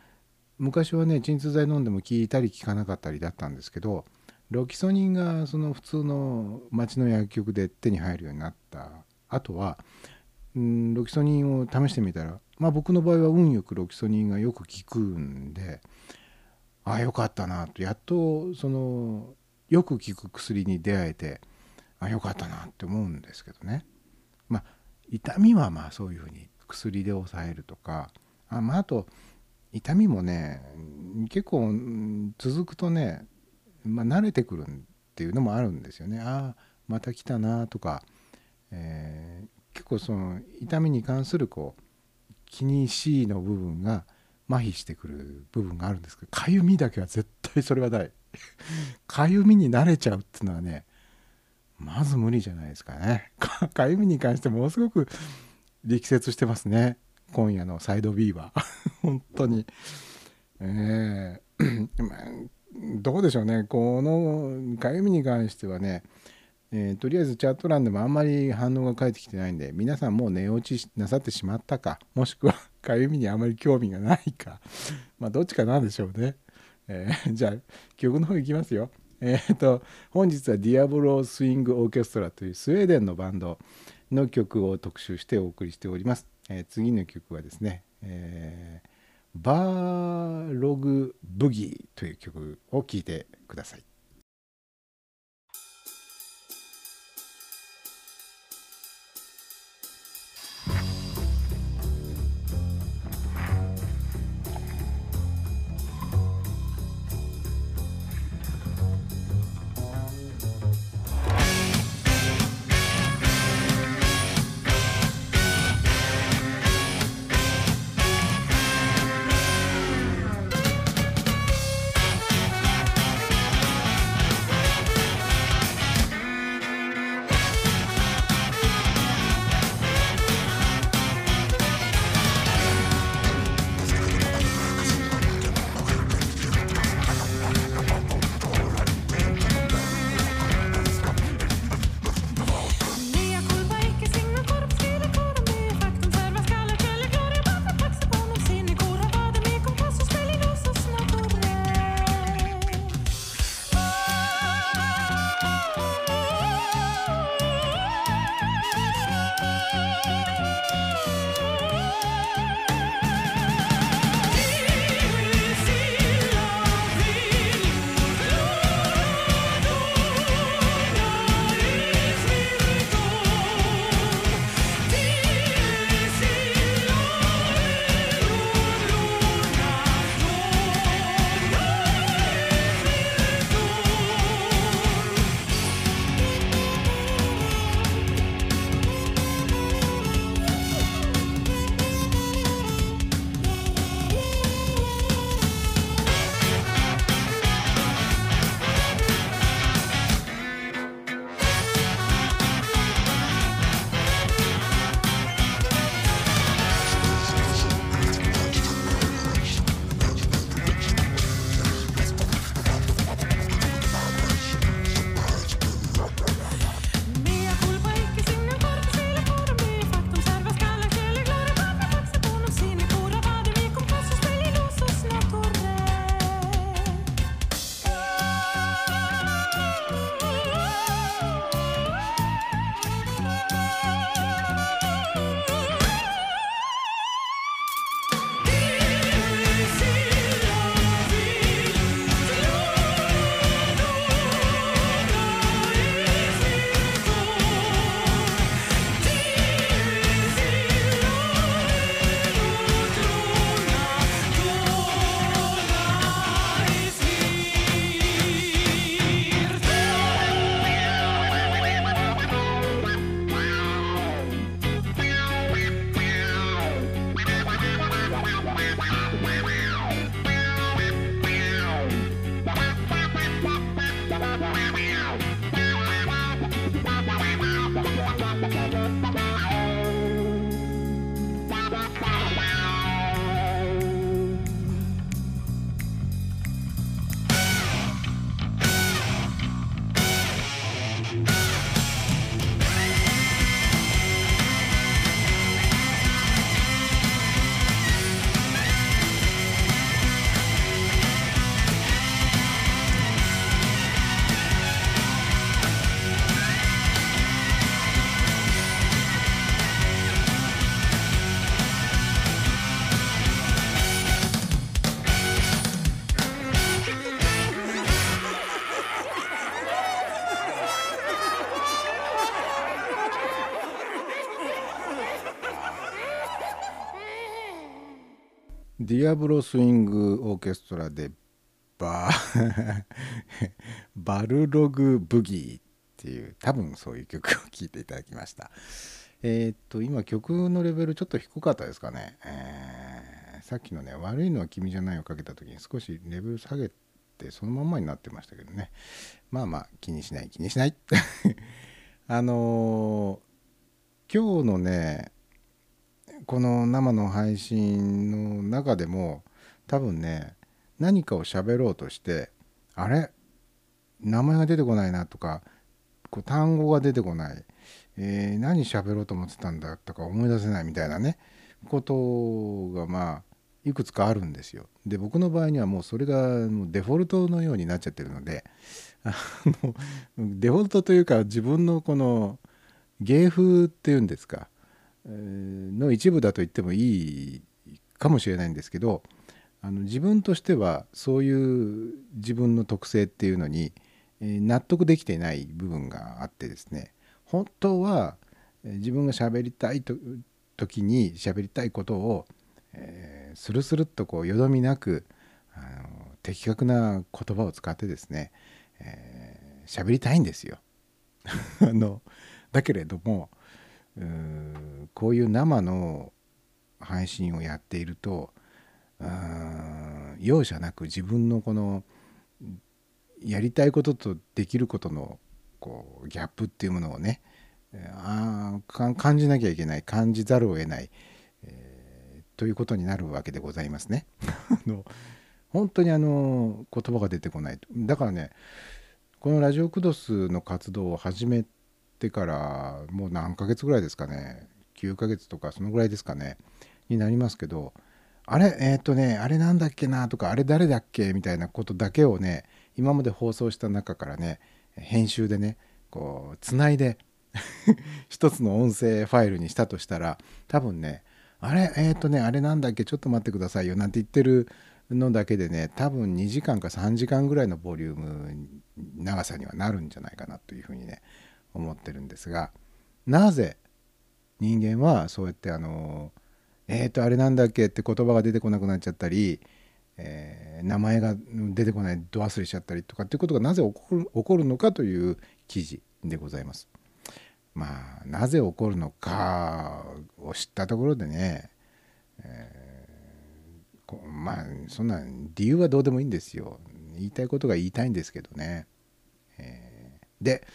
昔はね鎮痛剤飲んでも効いたり効かなかったりだったんですけどロキソニンがその普通の町の薬局で手に入るようになったあとはうんロキソニンを試してみたらまあ僕の場合は運よくロキソニンがよく効くんでああよかったなとやっとそのよく効く薬に出会えてあよかったなって思うんですけどね。まあ痛みはまあそういうふうに薬で抑えるとかあ,、まあ、あと痛みもね結構続くとね、まあ、慣れてくるっていうのもあるんですよね。ああまた来たなとか、えー結構その痛みに関するこう気にしいの部分が麻痺してくる部分があるんですけどかゆみだけは絶対それはない。(laughs) かゆみに慣れちゃうっていうのはねまず無理じゃないですかね。(laughs) かゆみに関してものすごく力説してますね。今夜のサイドビーバー。(laughs) 本当に。えー (clears throat) どうでしょうね。このかゆみに関してはねえーとりあえずチャット欄でもあんまり反応が返ってきてないんで皆さんもう寝落ちなさってしまったかもしくはかゆみにあまり興味がないか (laughs) まあどっちかなんでしょうね、えーじゃあ曲の方いきますよ。えっ、と本日はディアボロスイングオーケストラというスウェーデンのバンドの曲を特集してお送りしております、え次の曲はですね、えーバーログブギーという曲を聴いてください「ディアブロスイングオーケストラでバ (laughs) バルログブギーっていう多分そういう曲を聴いていただきました。えーっと今曲のレベルちょっと低かったですかね、えーさっきのね「悪いのは君じゃない」をかけた時に少しレベル下げてそのまんまになってましたけどね。まあまあ気にしない気にしない。(laughs) あのー今日のねこの生の配信の中でも多分ね何かを喋ろうとしてあれ？名前が出てこないなとかこう単語が出てこない、えー何喋ろうと思ってたんだ？とか思い出せないみたいなね。ことがまあいくつかあるんですよ。で僕の場合にはもうそれがもうデフォルトのようになっちゃってるのであのデフォルトというか自分のこの芸風っていうんですかの一部だと言ってもいいかもしれないんですけどあの自分としてはそういう自分の特性っていうのに、え納得できていない部分があってですね本当はえ自分が喋りたいと時に喋りたいことを、えースルスルっとこうよどみなくあの的確な言葉を使ってですねえー喋、りたいんですよ。(laughs) あのだけれどもこういう生の配信をやっていると容赦なく自分のこのやりたいこととできることのこうギャップっていうものをねあ感じなきゃいけない感じざるを得ない、えーということになるわけでございますね。(laughs) 本当にあの言葉が出てこないだからねこのラジオクドスの活動を始めててからもう何ヶ月ぐらいですかね。9ヶ月とかそのぐらいですかね。になりますけどあれえーっ、とねあれなんだっけなとかあれ誰だっけみたいなことだけをね今まで放送した中からね編集でねこうつないで (laughs) 一つの音声ファイルにしたとしたら多分ねあれえーっ、とねあれなんだっけちょっと待ってくださいよなんて言ってるのだけでね多分2時間か3時間ぐらいのボリューム長さにはなるんじゃないかなというふうにね思ってるんですがなぜ人間はそうやってあのえーとあれなんだっけって言葉が出てこなくなっちゃったり、えー名前が出てこないど忘れしちゃったりとかっていうことがなぜ起こる起こるのかという記事でございます。まあなぜ起こるのかを知ったところでね、えーまあそんな理由はどうでもいいんですよ言いたいことが言いたいんですけどね、えーで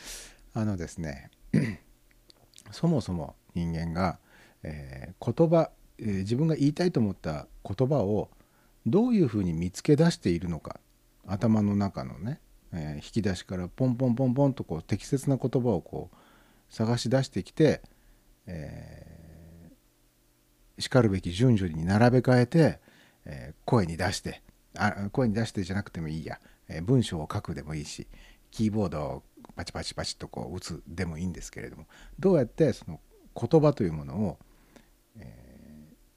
あのですね (clears throat) そもそも人間が、えー言葉、えー自分が言いたいと思った言葉をどういうふうに見つけ出しているのか頭の中のね、えー引き出しからポンポンポンポンとこう適切な言葉をこう探し出してきて、えーしかるべき順序に並べ替えて、えー声に出してあ声に出してじゃなくてもいいや、えー文章を書くでもいいしキーボードをパチパチパチとこう打つでもいいんですけれどもどうやってその言葉というものを、えー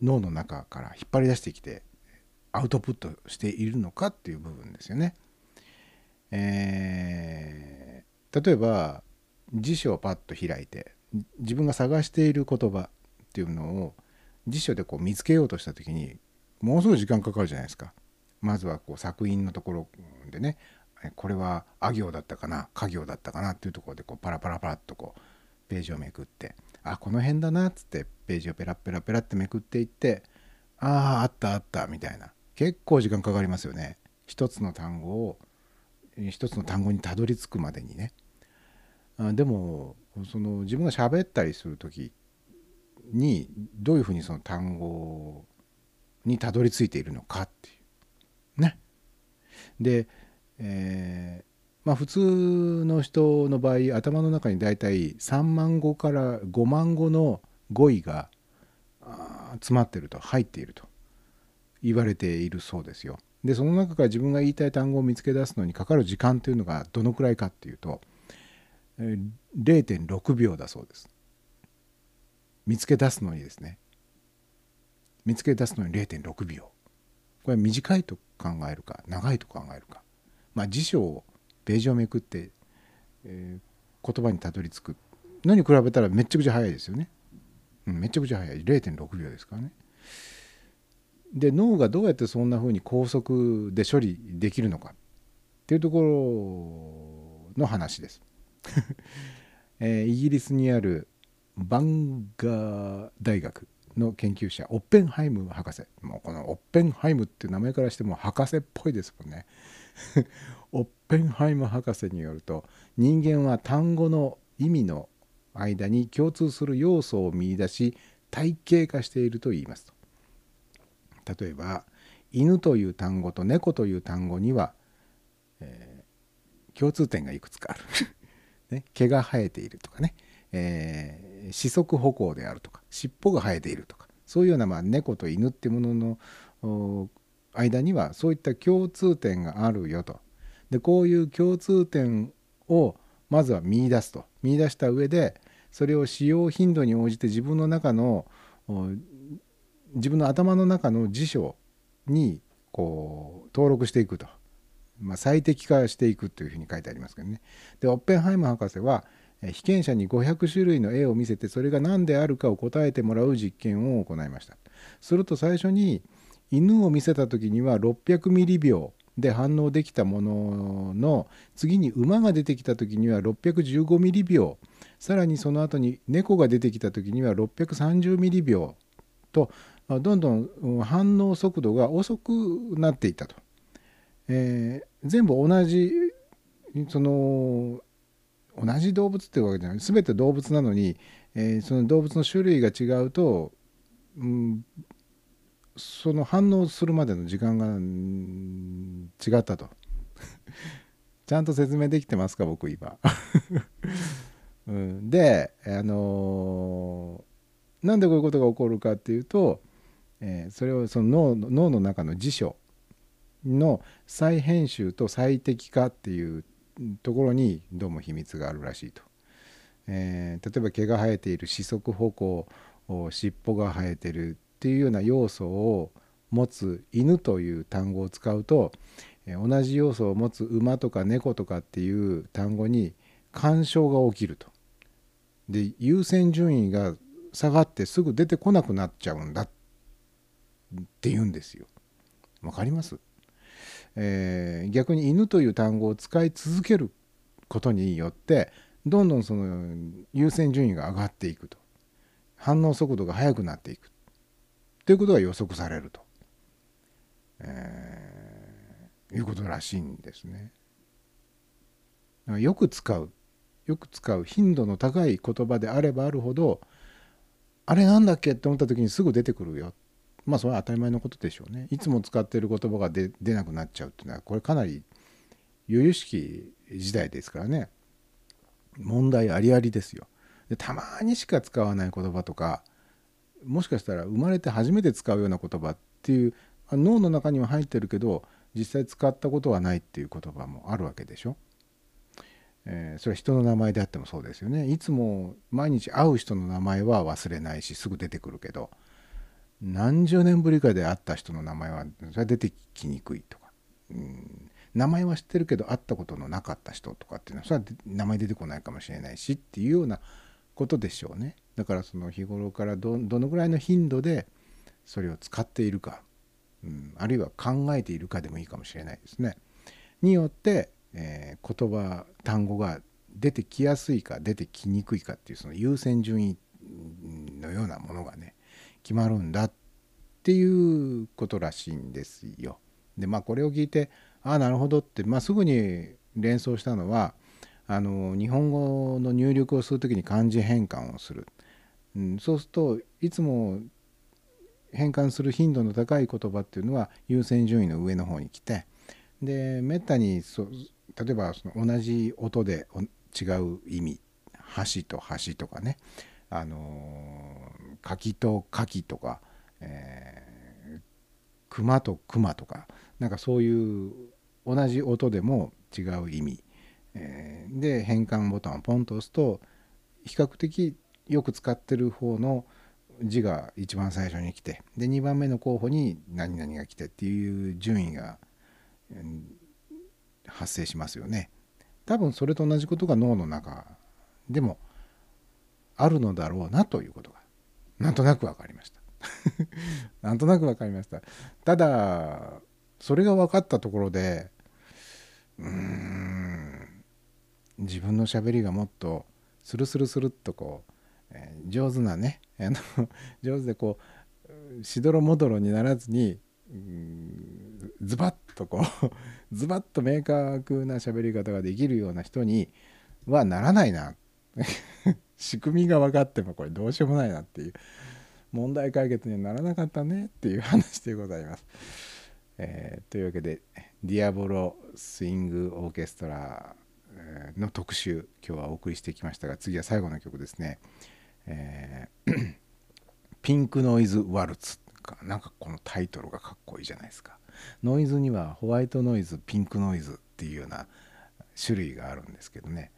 脳の中から引っ張り出してきてアウトプットしているのかっていう部分ですよね。えー例えば辞書をパッと開いて自分が探している言葉っていうのを辞書でこう見つけようとした時にものすごい時間かかるじゃないですか。まずはこう作品のところでねこれはあ行だったかな家行だったかなっていうところでこうパラパラパラっとこうページをめくってあこの辺だなっつってページをペラペラペラってめくっていってあああったあったみたいな。結構時間かかりますよね。一つの単語を一つの単語にたどり着くまでにね。あでもその自分が喋ったりする時にどういうふうにその単語にたどり着いているのかっていう。ね。で、えーまあ普通の人の場合頭の中に大体3万語から5万語の語彙が詰まってると入っていると言われているそうですよ。でその中から自分が言いたい単語を見つけ出すのにかかる時間というのがどのくらいかっていうと0.6秒だそうです。見つけ出すのにですね見つけ出すのに0.6秒これは短いと考えるか長いと考えるかまあ辞書をページをめくって、えー言葉にたどり着く。のに比べたらめちゃくちゃ早いですよね、うん、めちゃくちゃ早い。0.6秒ですからね。で脳がどうやってそんな風に高速で処理できるのか。っていうところの話です。(laughs) えーイギリスにあるバンガー大学の研究者オッペンハイム博士。もうこのオッペンハイムっていう名前からしても博士っぽいですもんね。(laughs) オッペンハイム博士によると人間は単語の意味の間に共通する要素を見出し体系化していると言いますと。例えば犬という単語と猫という単語には、えー共通点がいくつかある、(laughs) ね、毛が生えているとかね、えー四足歩行であるとか尻尾が生えているとか。そういうような、まあ、猫と犬っていうものの間にはそういった共通点があるよとでこういう共通点をまずは見出すと見出した上でそれを使用頻度に応じて自分の中の自分の頭の中の辞書にこう登録していくと、まあ、最適化していくというふうに書いてありますけどね。でオッペンハイム博士は被験者に500種類の絵を見せてそれが何であるかを答えてもらう実験を行いました。すると最初に犬を見せた時には600ミリ秒で反応できたものの次に馬が出てきた時には615ミリ秒さらにその後に猫が出てきた時には630ミリ秒とどんどん反応速度が遅くなっていたと。えー全部同じその同じ動物っていうわけじゃない全て動物なのに、えーその動物の種類が違うと、うん、その反応するまでの時間が違ったと。(laughs) ちゃんと説明できてますか僕今、(laughs) うん、であのーなんでこういうことが起こるかっていうと、えーそれをその脳の脳の中の辞書の再編集と最適化っていうところにどうも秘密があるらしいと。えー例えば毛が生えている四足歩行尻尾が生えてるっていうような要素を持つ犬という単語を使うと、同じ要素を持つ馬とか猫とかっていう単語に干渉が起きると。で優先順位が下がってすぐ出てこなくなっちゃうんだって言うんですよ。わかります？えー逆に犬という単語を使い続けることによってどんどんその優先順位が上がっていくと反応速度が速くなっていくということが予測されると、えーいうことらしいんですね。よく使うよく使う頻度の高い言葉であればあるほどあれなんだっけって思った時にすぐ出てくるよ。まあそれは当たり前のことでしょうね。いつも使っている言葉が出出なくなっちゃうっていうのはこれかなり由々しき時代ですからね。問題ありありですよ。でたまにしか使わない言葉とかもしかしたら生まれて初めて使うような言葉っていう脳の中には入ってるけど実際使ったことはないっていう言葉もあるわけでしょ、えーそれは人の名前であってもそうですよね。いつも毎日会う人の名前は忘れないしすぐ出てくるけど何十年ぶりかで会った人の名前はそれは出てきにくいとか、うん、名前は知ってるけど会ったことのなかった人とかっていうのはそれは名前出てこないかもしれないしっていうようなことでしょうねだからその日頃からどのぐらいの頻度でそれを使っているか、うん、あるいは考えているかでもいいかもしれないですね。によって、えー言葉単語が出てきやすいか出てきにくいかっていうその優先順位のようなものがね決まるんだっていうことらしいんですよ。でまあこれを聞いてああなるほどって、まあ、すぐに連想したのはあの日本語の入力をする時に漢字変換をする、うん、そうするといつも変換する頻度の高い言葉っていうのは優先順位の上の方に来てでめったにそ例えばその同じ音で違う意味橋と橋とかねあの柿と柿とか、えー熊と熊とかなんかそういう同じ音でも違う意味、えーで変換ボタンをポンと押すと比較的よく使ってる方の字が一番最初に来てで2番目の候補に何々が来てっていう順位が、うん発生しますよね。多分それと同じことが脳の中でもあるのだろうなということがなんとなく分かりました。(laughs) なんとなく分かりましたただそれが分かったところでうーん自分のしゃべりがもっとスルスルスルっとこう、えー上手なねあの (laughs) 上手でこうしどろもどろにならずにズバッとこう (laughs) ズバッと明確な喋り方ができるような人にはならないな (laughs) 仕組みが分かってもこれどうしようもないなっていう問題解決にはならなかったねっていう話でございます。えーというわけで「ディアボロ・スイング・オーケストラ」の特集今日はお送りしてきましたが次は最後の曲ですね。えーピンクノイズ・ワルツかなんかこのタイトルがかっこいいじゃないですか。ノイズにはホワイトノイズ、ピンクノイズっていうような種類があるんですけどね。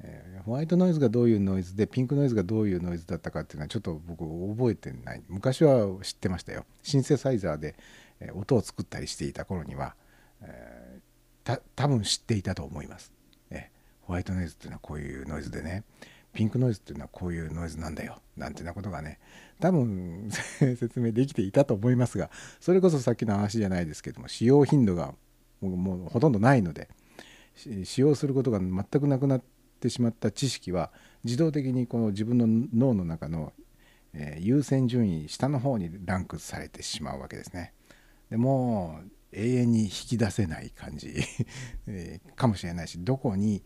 えーホワイトノイズがどういうノイズでピンクノイズがどういうノイズだったかっていうのはちょっと僕覚えてない昔は知ってましたよシンセサイザーで音を作ったりしていた頃には、えー多分知っていたと思います、ホワイトノイズっていうのはこういうノイズでねピンクノイズっていうのはこういうノイズなんだよなんてなことがね多分 (laughs) 説明できていたと思いますがそれこそさっきの話じゃないですけども使用頻度がもうほとんどないので使用することが全くなくなってしまった知識は自動的にこの自分の脳の中の、え優先順位下の方にランクされてしまうわけですね。でも永遠に引き出せない感じ、えかもしれないしどこに、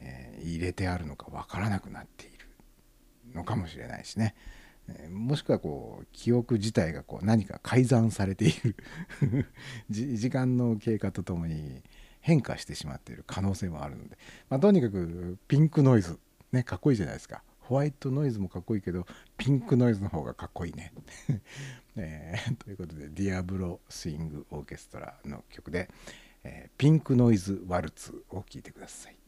え入れてあるのかわからなくなっているのかもしれないしね。えもしくはこう記憶自体がこう何か改ざんされている (laughs) 時間の経過とともに変化してしまっている可能性もあるので、まあ、とにかくピンクノイズねかっこいいじゃないですかホワイトノイズもかっこいいけどピンクノイズの方がかっこいいね。(laughs) えーということで「ディアブロ・スイング・オーケストラ」の曲で、えーピンクノイズ・ワルツ」を聴いてください。「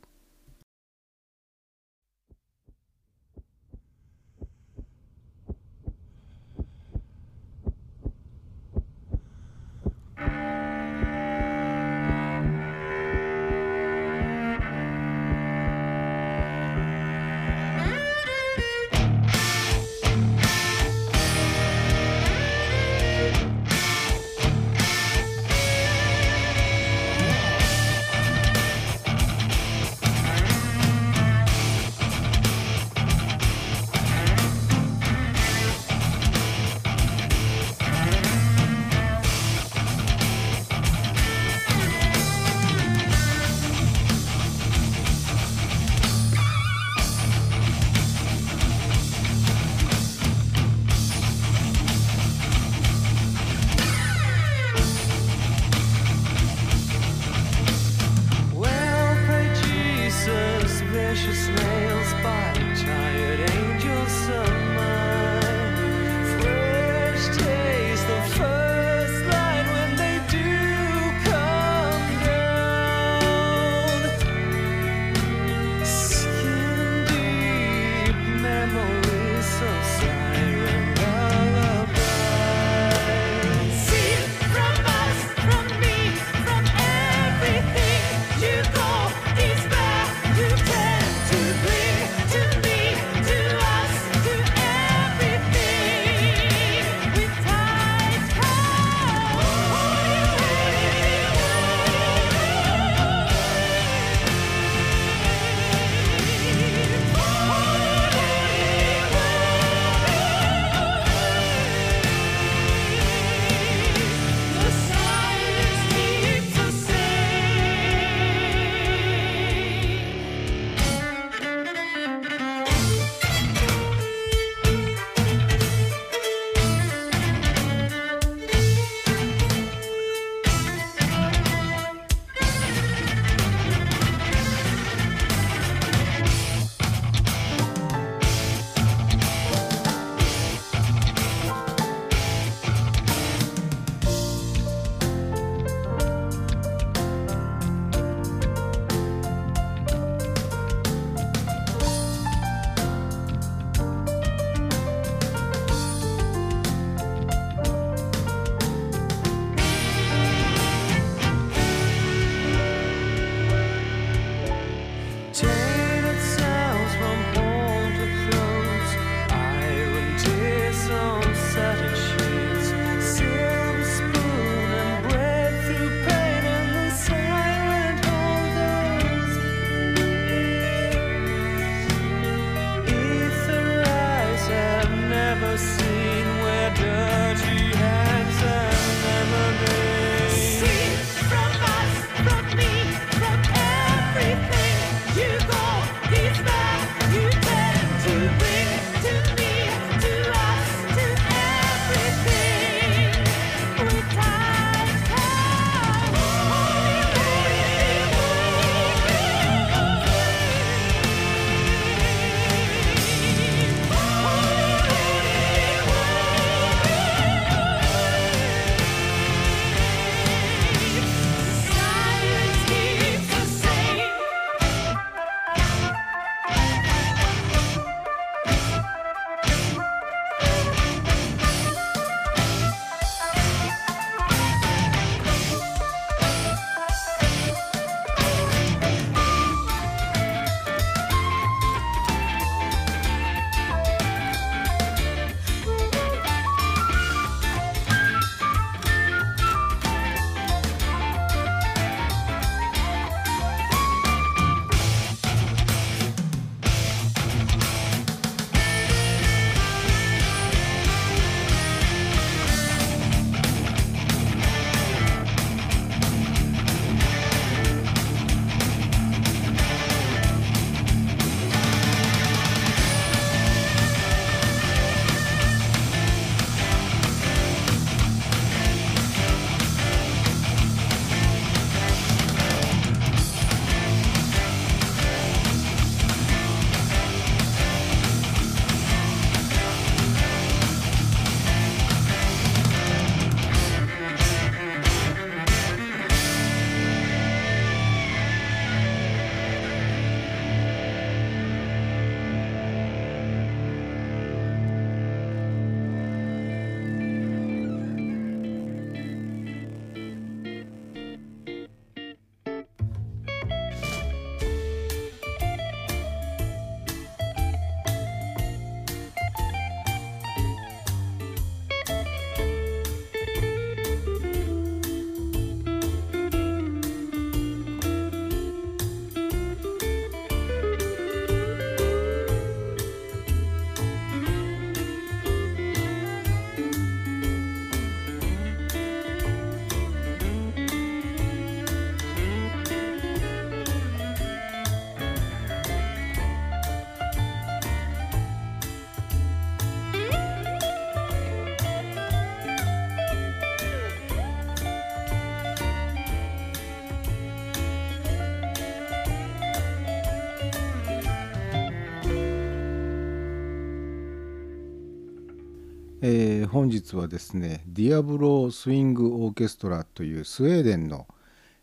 本日はですねディアブロスイングオーケストラというスウェーデンの、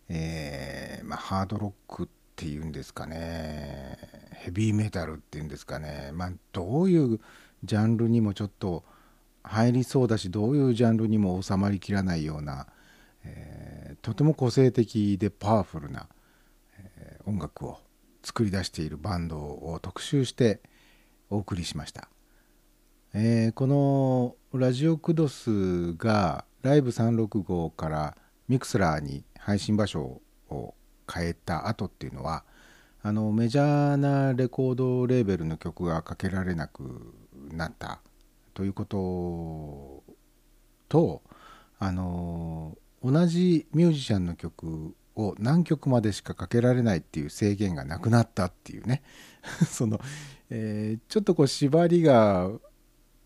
えーまあ、ハードロックっていうんですかねヘビーメタルっていうんですかね、まあ、どういうジャンルにもちょっと入りそうだしどういうジャンルにも収まりきらないような、えーとても個性的でパワフルな、えー音楽を作り出しているバンドを特集してお送りしました。えーこのラジオクドスがライブ365からミクスラーに配信場所を変えた後っていうのはあのメジャーなレコードレーベルの曲がかけられなくなったということとあの同じミュージシャンの曲を何曲までしかかけられないっていう制限がなくなったっていうね。(laughs) その、えちょっとこう縛りが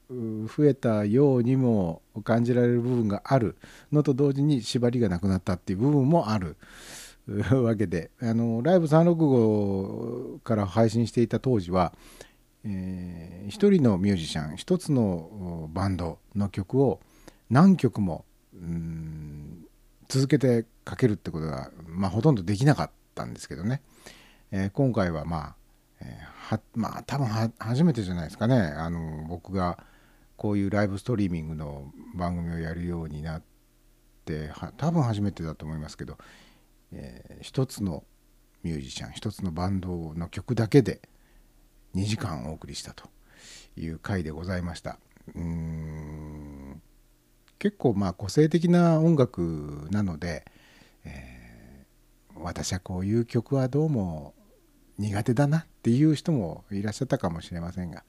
増えたようにも感じられる部分がある。のと同時に縛りがなくなったっていう部分もある。(laughs) わけで。ライブ365から配信していた当時は、えー一人のミュージシャン一つのバンドの曲を何曲も続けてかけるってことが、まあ、ほとんどできなかったんですけどね、えー今回はまあ、はまあ多分初めてじゃないですかね。あの僕がこういうライブストリーミングの番組をやるようになって多分初めてだと思いますけど、えー一つのミュージシャン一つのバンドの曲だけで2時間お送りしたという回でございました。うん結構まあ個性的な音楽なので、えー私はこういう曲はどうも苦手だなっていう人もいらっしゃったかもしれませんが、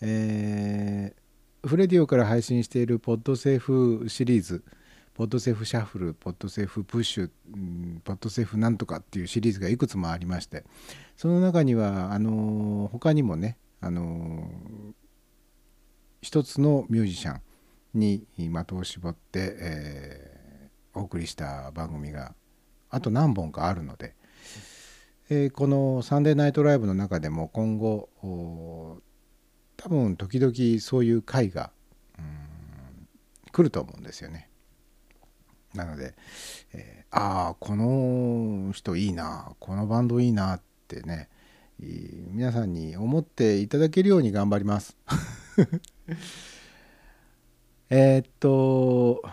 えーフレディオから配信しているポッドセーフシリーズポッドセーフシャッフルポッドセーフプッシュポッドセーフなんとかっていうシリーズがいくつもありましてその中にはあの他にもね、あの一つのミュージシャンに的を絞って、えーお送りした番組があと何本かあるので、えーこの「サンデーナイトライブ」の中でも今後多分時々そういう回がう来ると思うんですよね。なので、えーああこの人いいなこのバンドいいなってね皆さんに思っていただけるように頑張ります。(laughs) えっと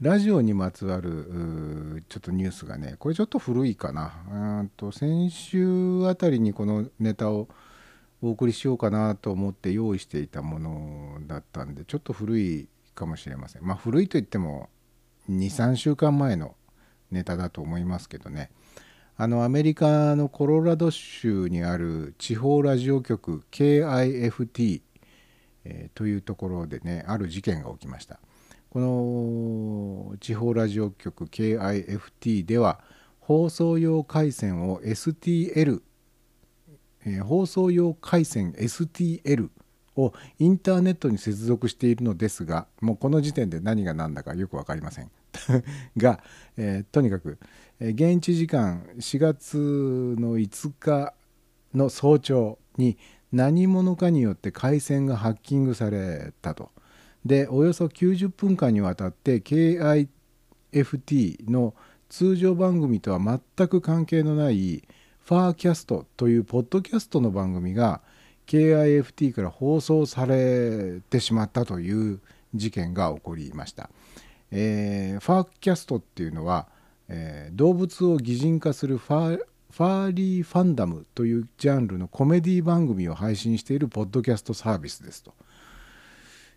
ラジオにまつわるちょっとニュースがねこれちょっと古いかなうんと先週あたりにこのネタをお送りしようかなと思って用意していたものだったんでちょっと古いかもしれません。まあ古いといっても23週間前のネタだと思いますけどね。あのアメリカのコロラド州にある地方ラジオ局 KIFT、えというところでねある事件が起きました。この地方ラジオ局 KIFT では放送用回線を STL え放送用回線 STL をインターネットに接続しているのですがもうこの時点で何が何だかよく分かりません (laughs) が、えーとにかく、え現地時間4月の5日の早朝に何者かによって回線がハッキングされたと。でおよそ90分間にわたって KIFT の通常番組とは全く関係のないファーキャストというポッドキャストの番組が KIFT から放送されてしまったという事件が起こりました。えーファーキャストっていうのは、えー動物を擬人化するファーファーリーファンダムというジャンルのコメディ番組を配信しているポッドキャストサービスですと。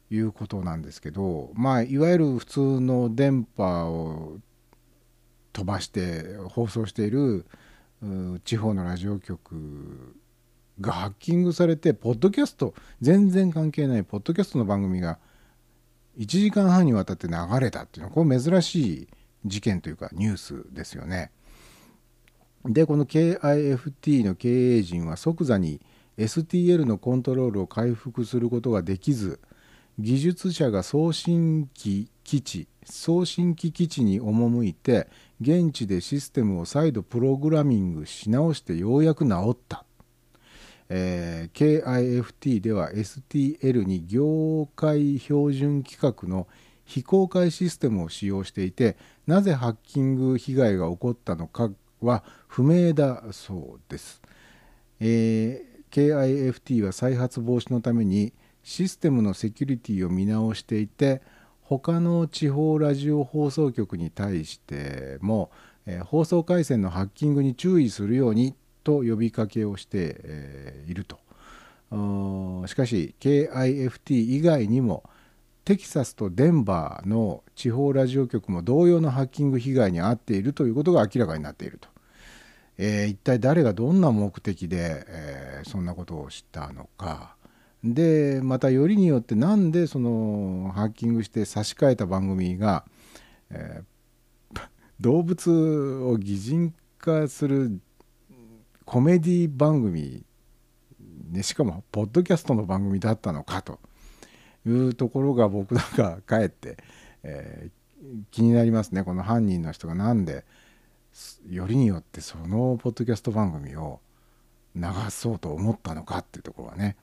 いうことなんですけどまあいわゆる普通の電波を飛ばして放送している地方のラジオ局がハッキングされてポッドキャスト全然関係ないポッドキャストの番組が1時間半にわたって流れたっていうのはこれ珍しい事件というかニュースですよね。でこの KIFT の経営陣は即座に STL のコントロールを回復することができず技術者が送信機基地送信機基地に赴いて現地でシステムを再度プログラミングし直してようやく治った、えー KIFT では STL に業界標準規格の非公開システムを使用していてなぜハッキング被害が起こったのかは不明だそうです。えー KIFT は再発防止のためにシステムのセキュリティを見直していて他の地方ラジオ放送局に対しても、えー放送回線のハッキングに注意するようにと呼びかけをして、えーいると。あーしかし KIFT 以外にもテキサスとデンバーの地方ラジオ局も同様のハッキング被害に遭っているということが明らかになっていると。えー一体誰がどんな目的で、えーそんなことをしたのかでまたよりによってなんでそのハッキングして差し替えた番組が、えー (laughs) 動物を擬人化するコメディ番組、ね、しかもポッドキャストの番組だったのかというところが僕なんかかえって、えー気になりますね。この犯人の人がなんでよりによってそのポッドキャスト番組を流そうと思ったのかっていうところはね。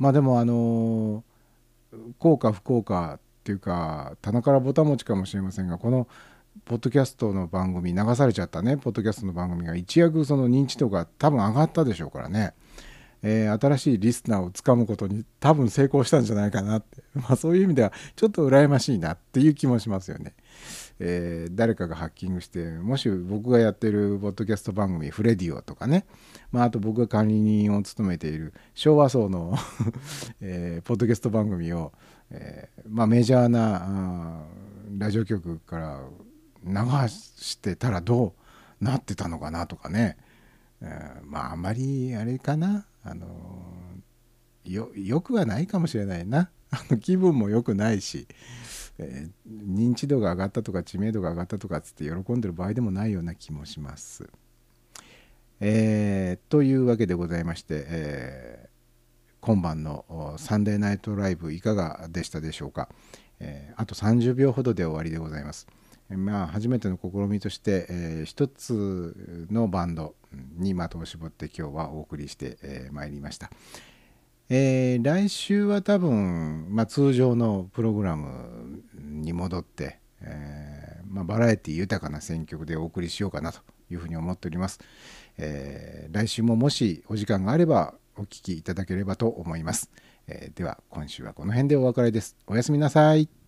まあでもあの効か不効かっていうか棚からぼたもちかもしれませんがこのポッドキャストの番組流されちゃったねポッドキャストの番組が一躍その認知度が多分上がったでしょうからね、えー新しいリスナーをつかむことに多分成功したんじゃないかなって、まあ、そういう意味ではちょっと羨ましいなっていう気もしますよね。えー誰かがハッキングしてもし僕がやってるポッドキャスト番組「フレディオ」とかね、まあ、あと僕が管理人を務めている昭和層の、(laughs) えーポッドキャスト番組を、えーまあ、メジャーなラジオ局から流してたらどうなってたのかなとかね、えーまああんまりあれかな。あのよよくはないかもしれないな。気分も良くないし、えー認知度が上がったとか知名度が上がったとかっつって喜んでる場合でもないような気もします。えーというわけでございまして、えー今晩のサンデーナイトライブいかがでしたでしょうか、えあと30秒ほどで終わりでございます。まあ初めての試みとして、えー一つのバンドに的を絞って今日はお送りして、えー参りました。えー来週は多分、まあ、通常のプログラムに戻って、えーまあ、バラエティ豊かな選曲でお送りしようかなというふうに思っております。えー来週ももしお時間があればお聴きいただければと思います。えでは今週はこの辺でお別れです。おやすみなさい。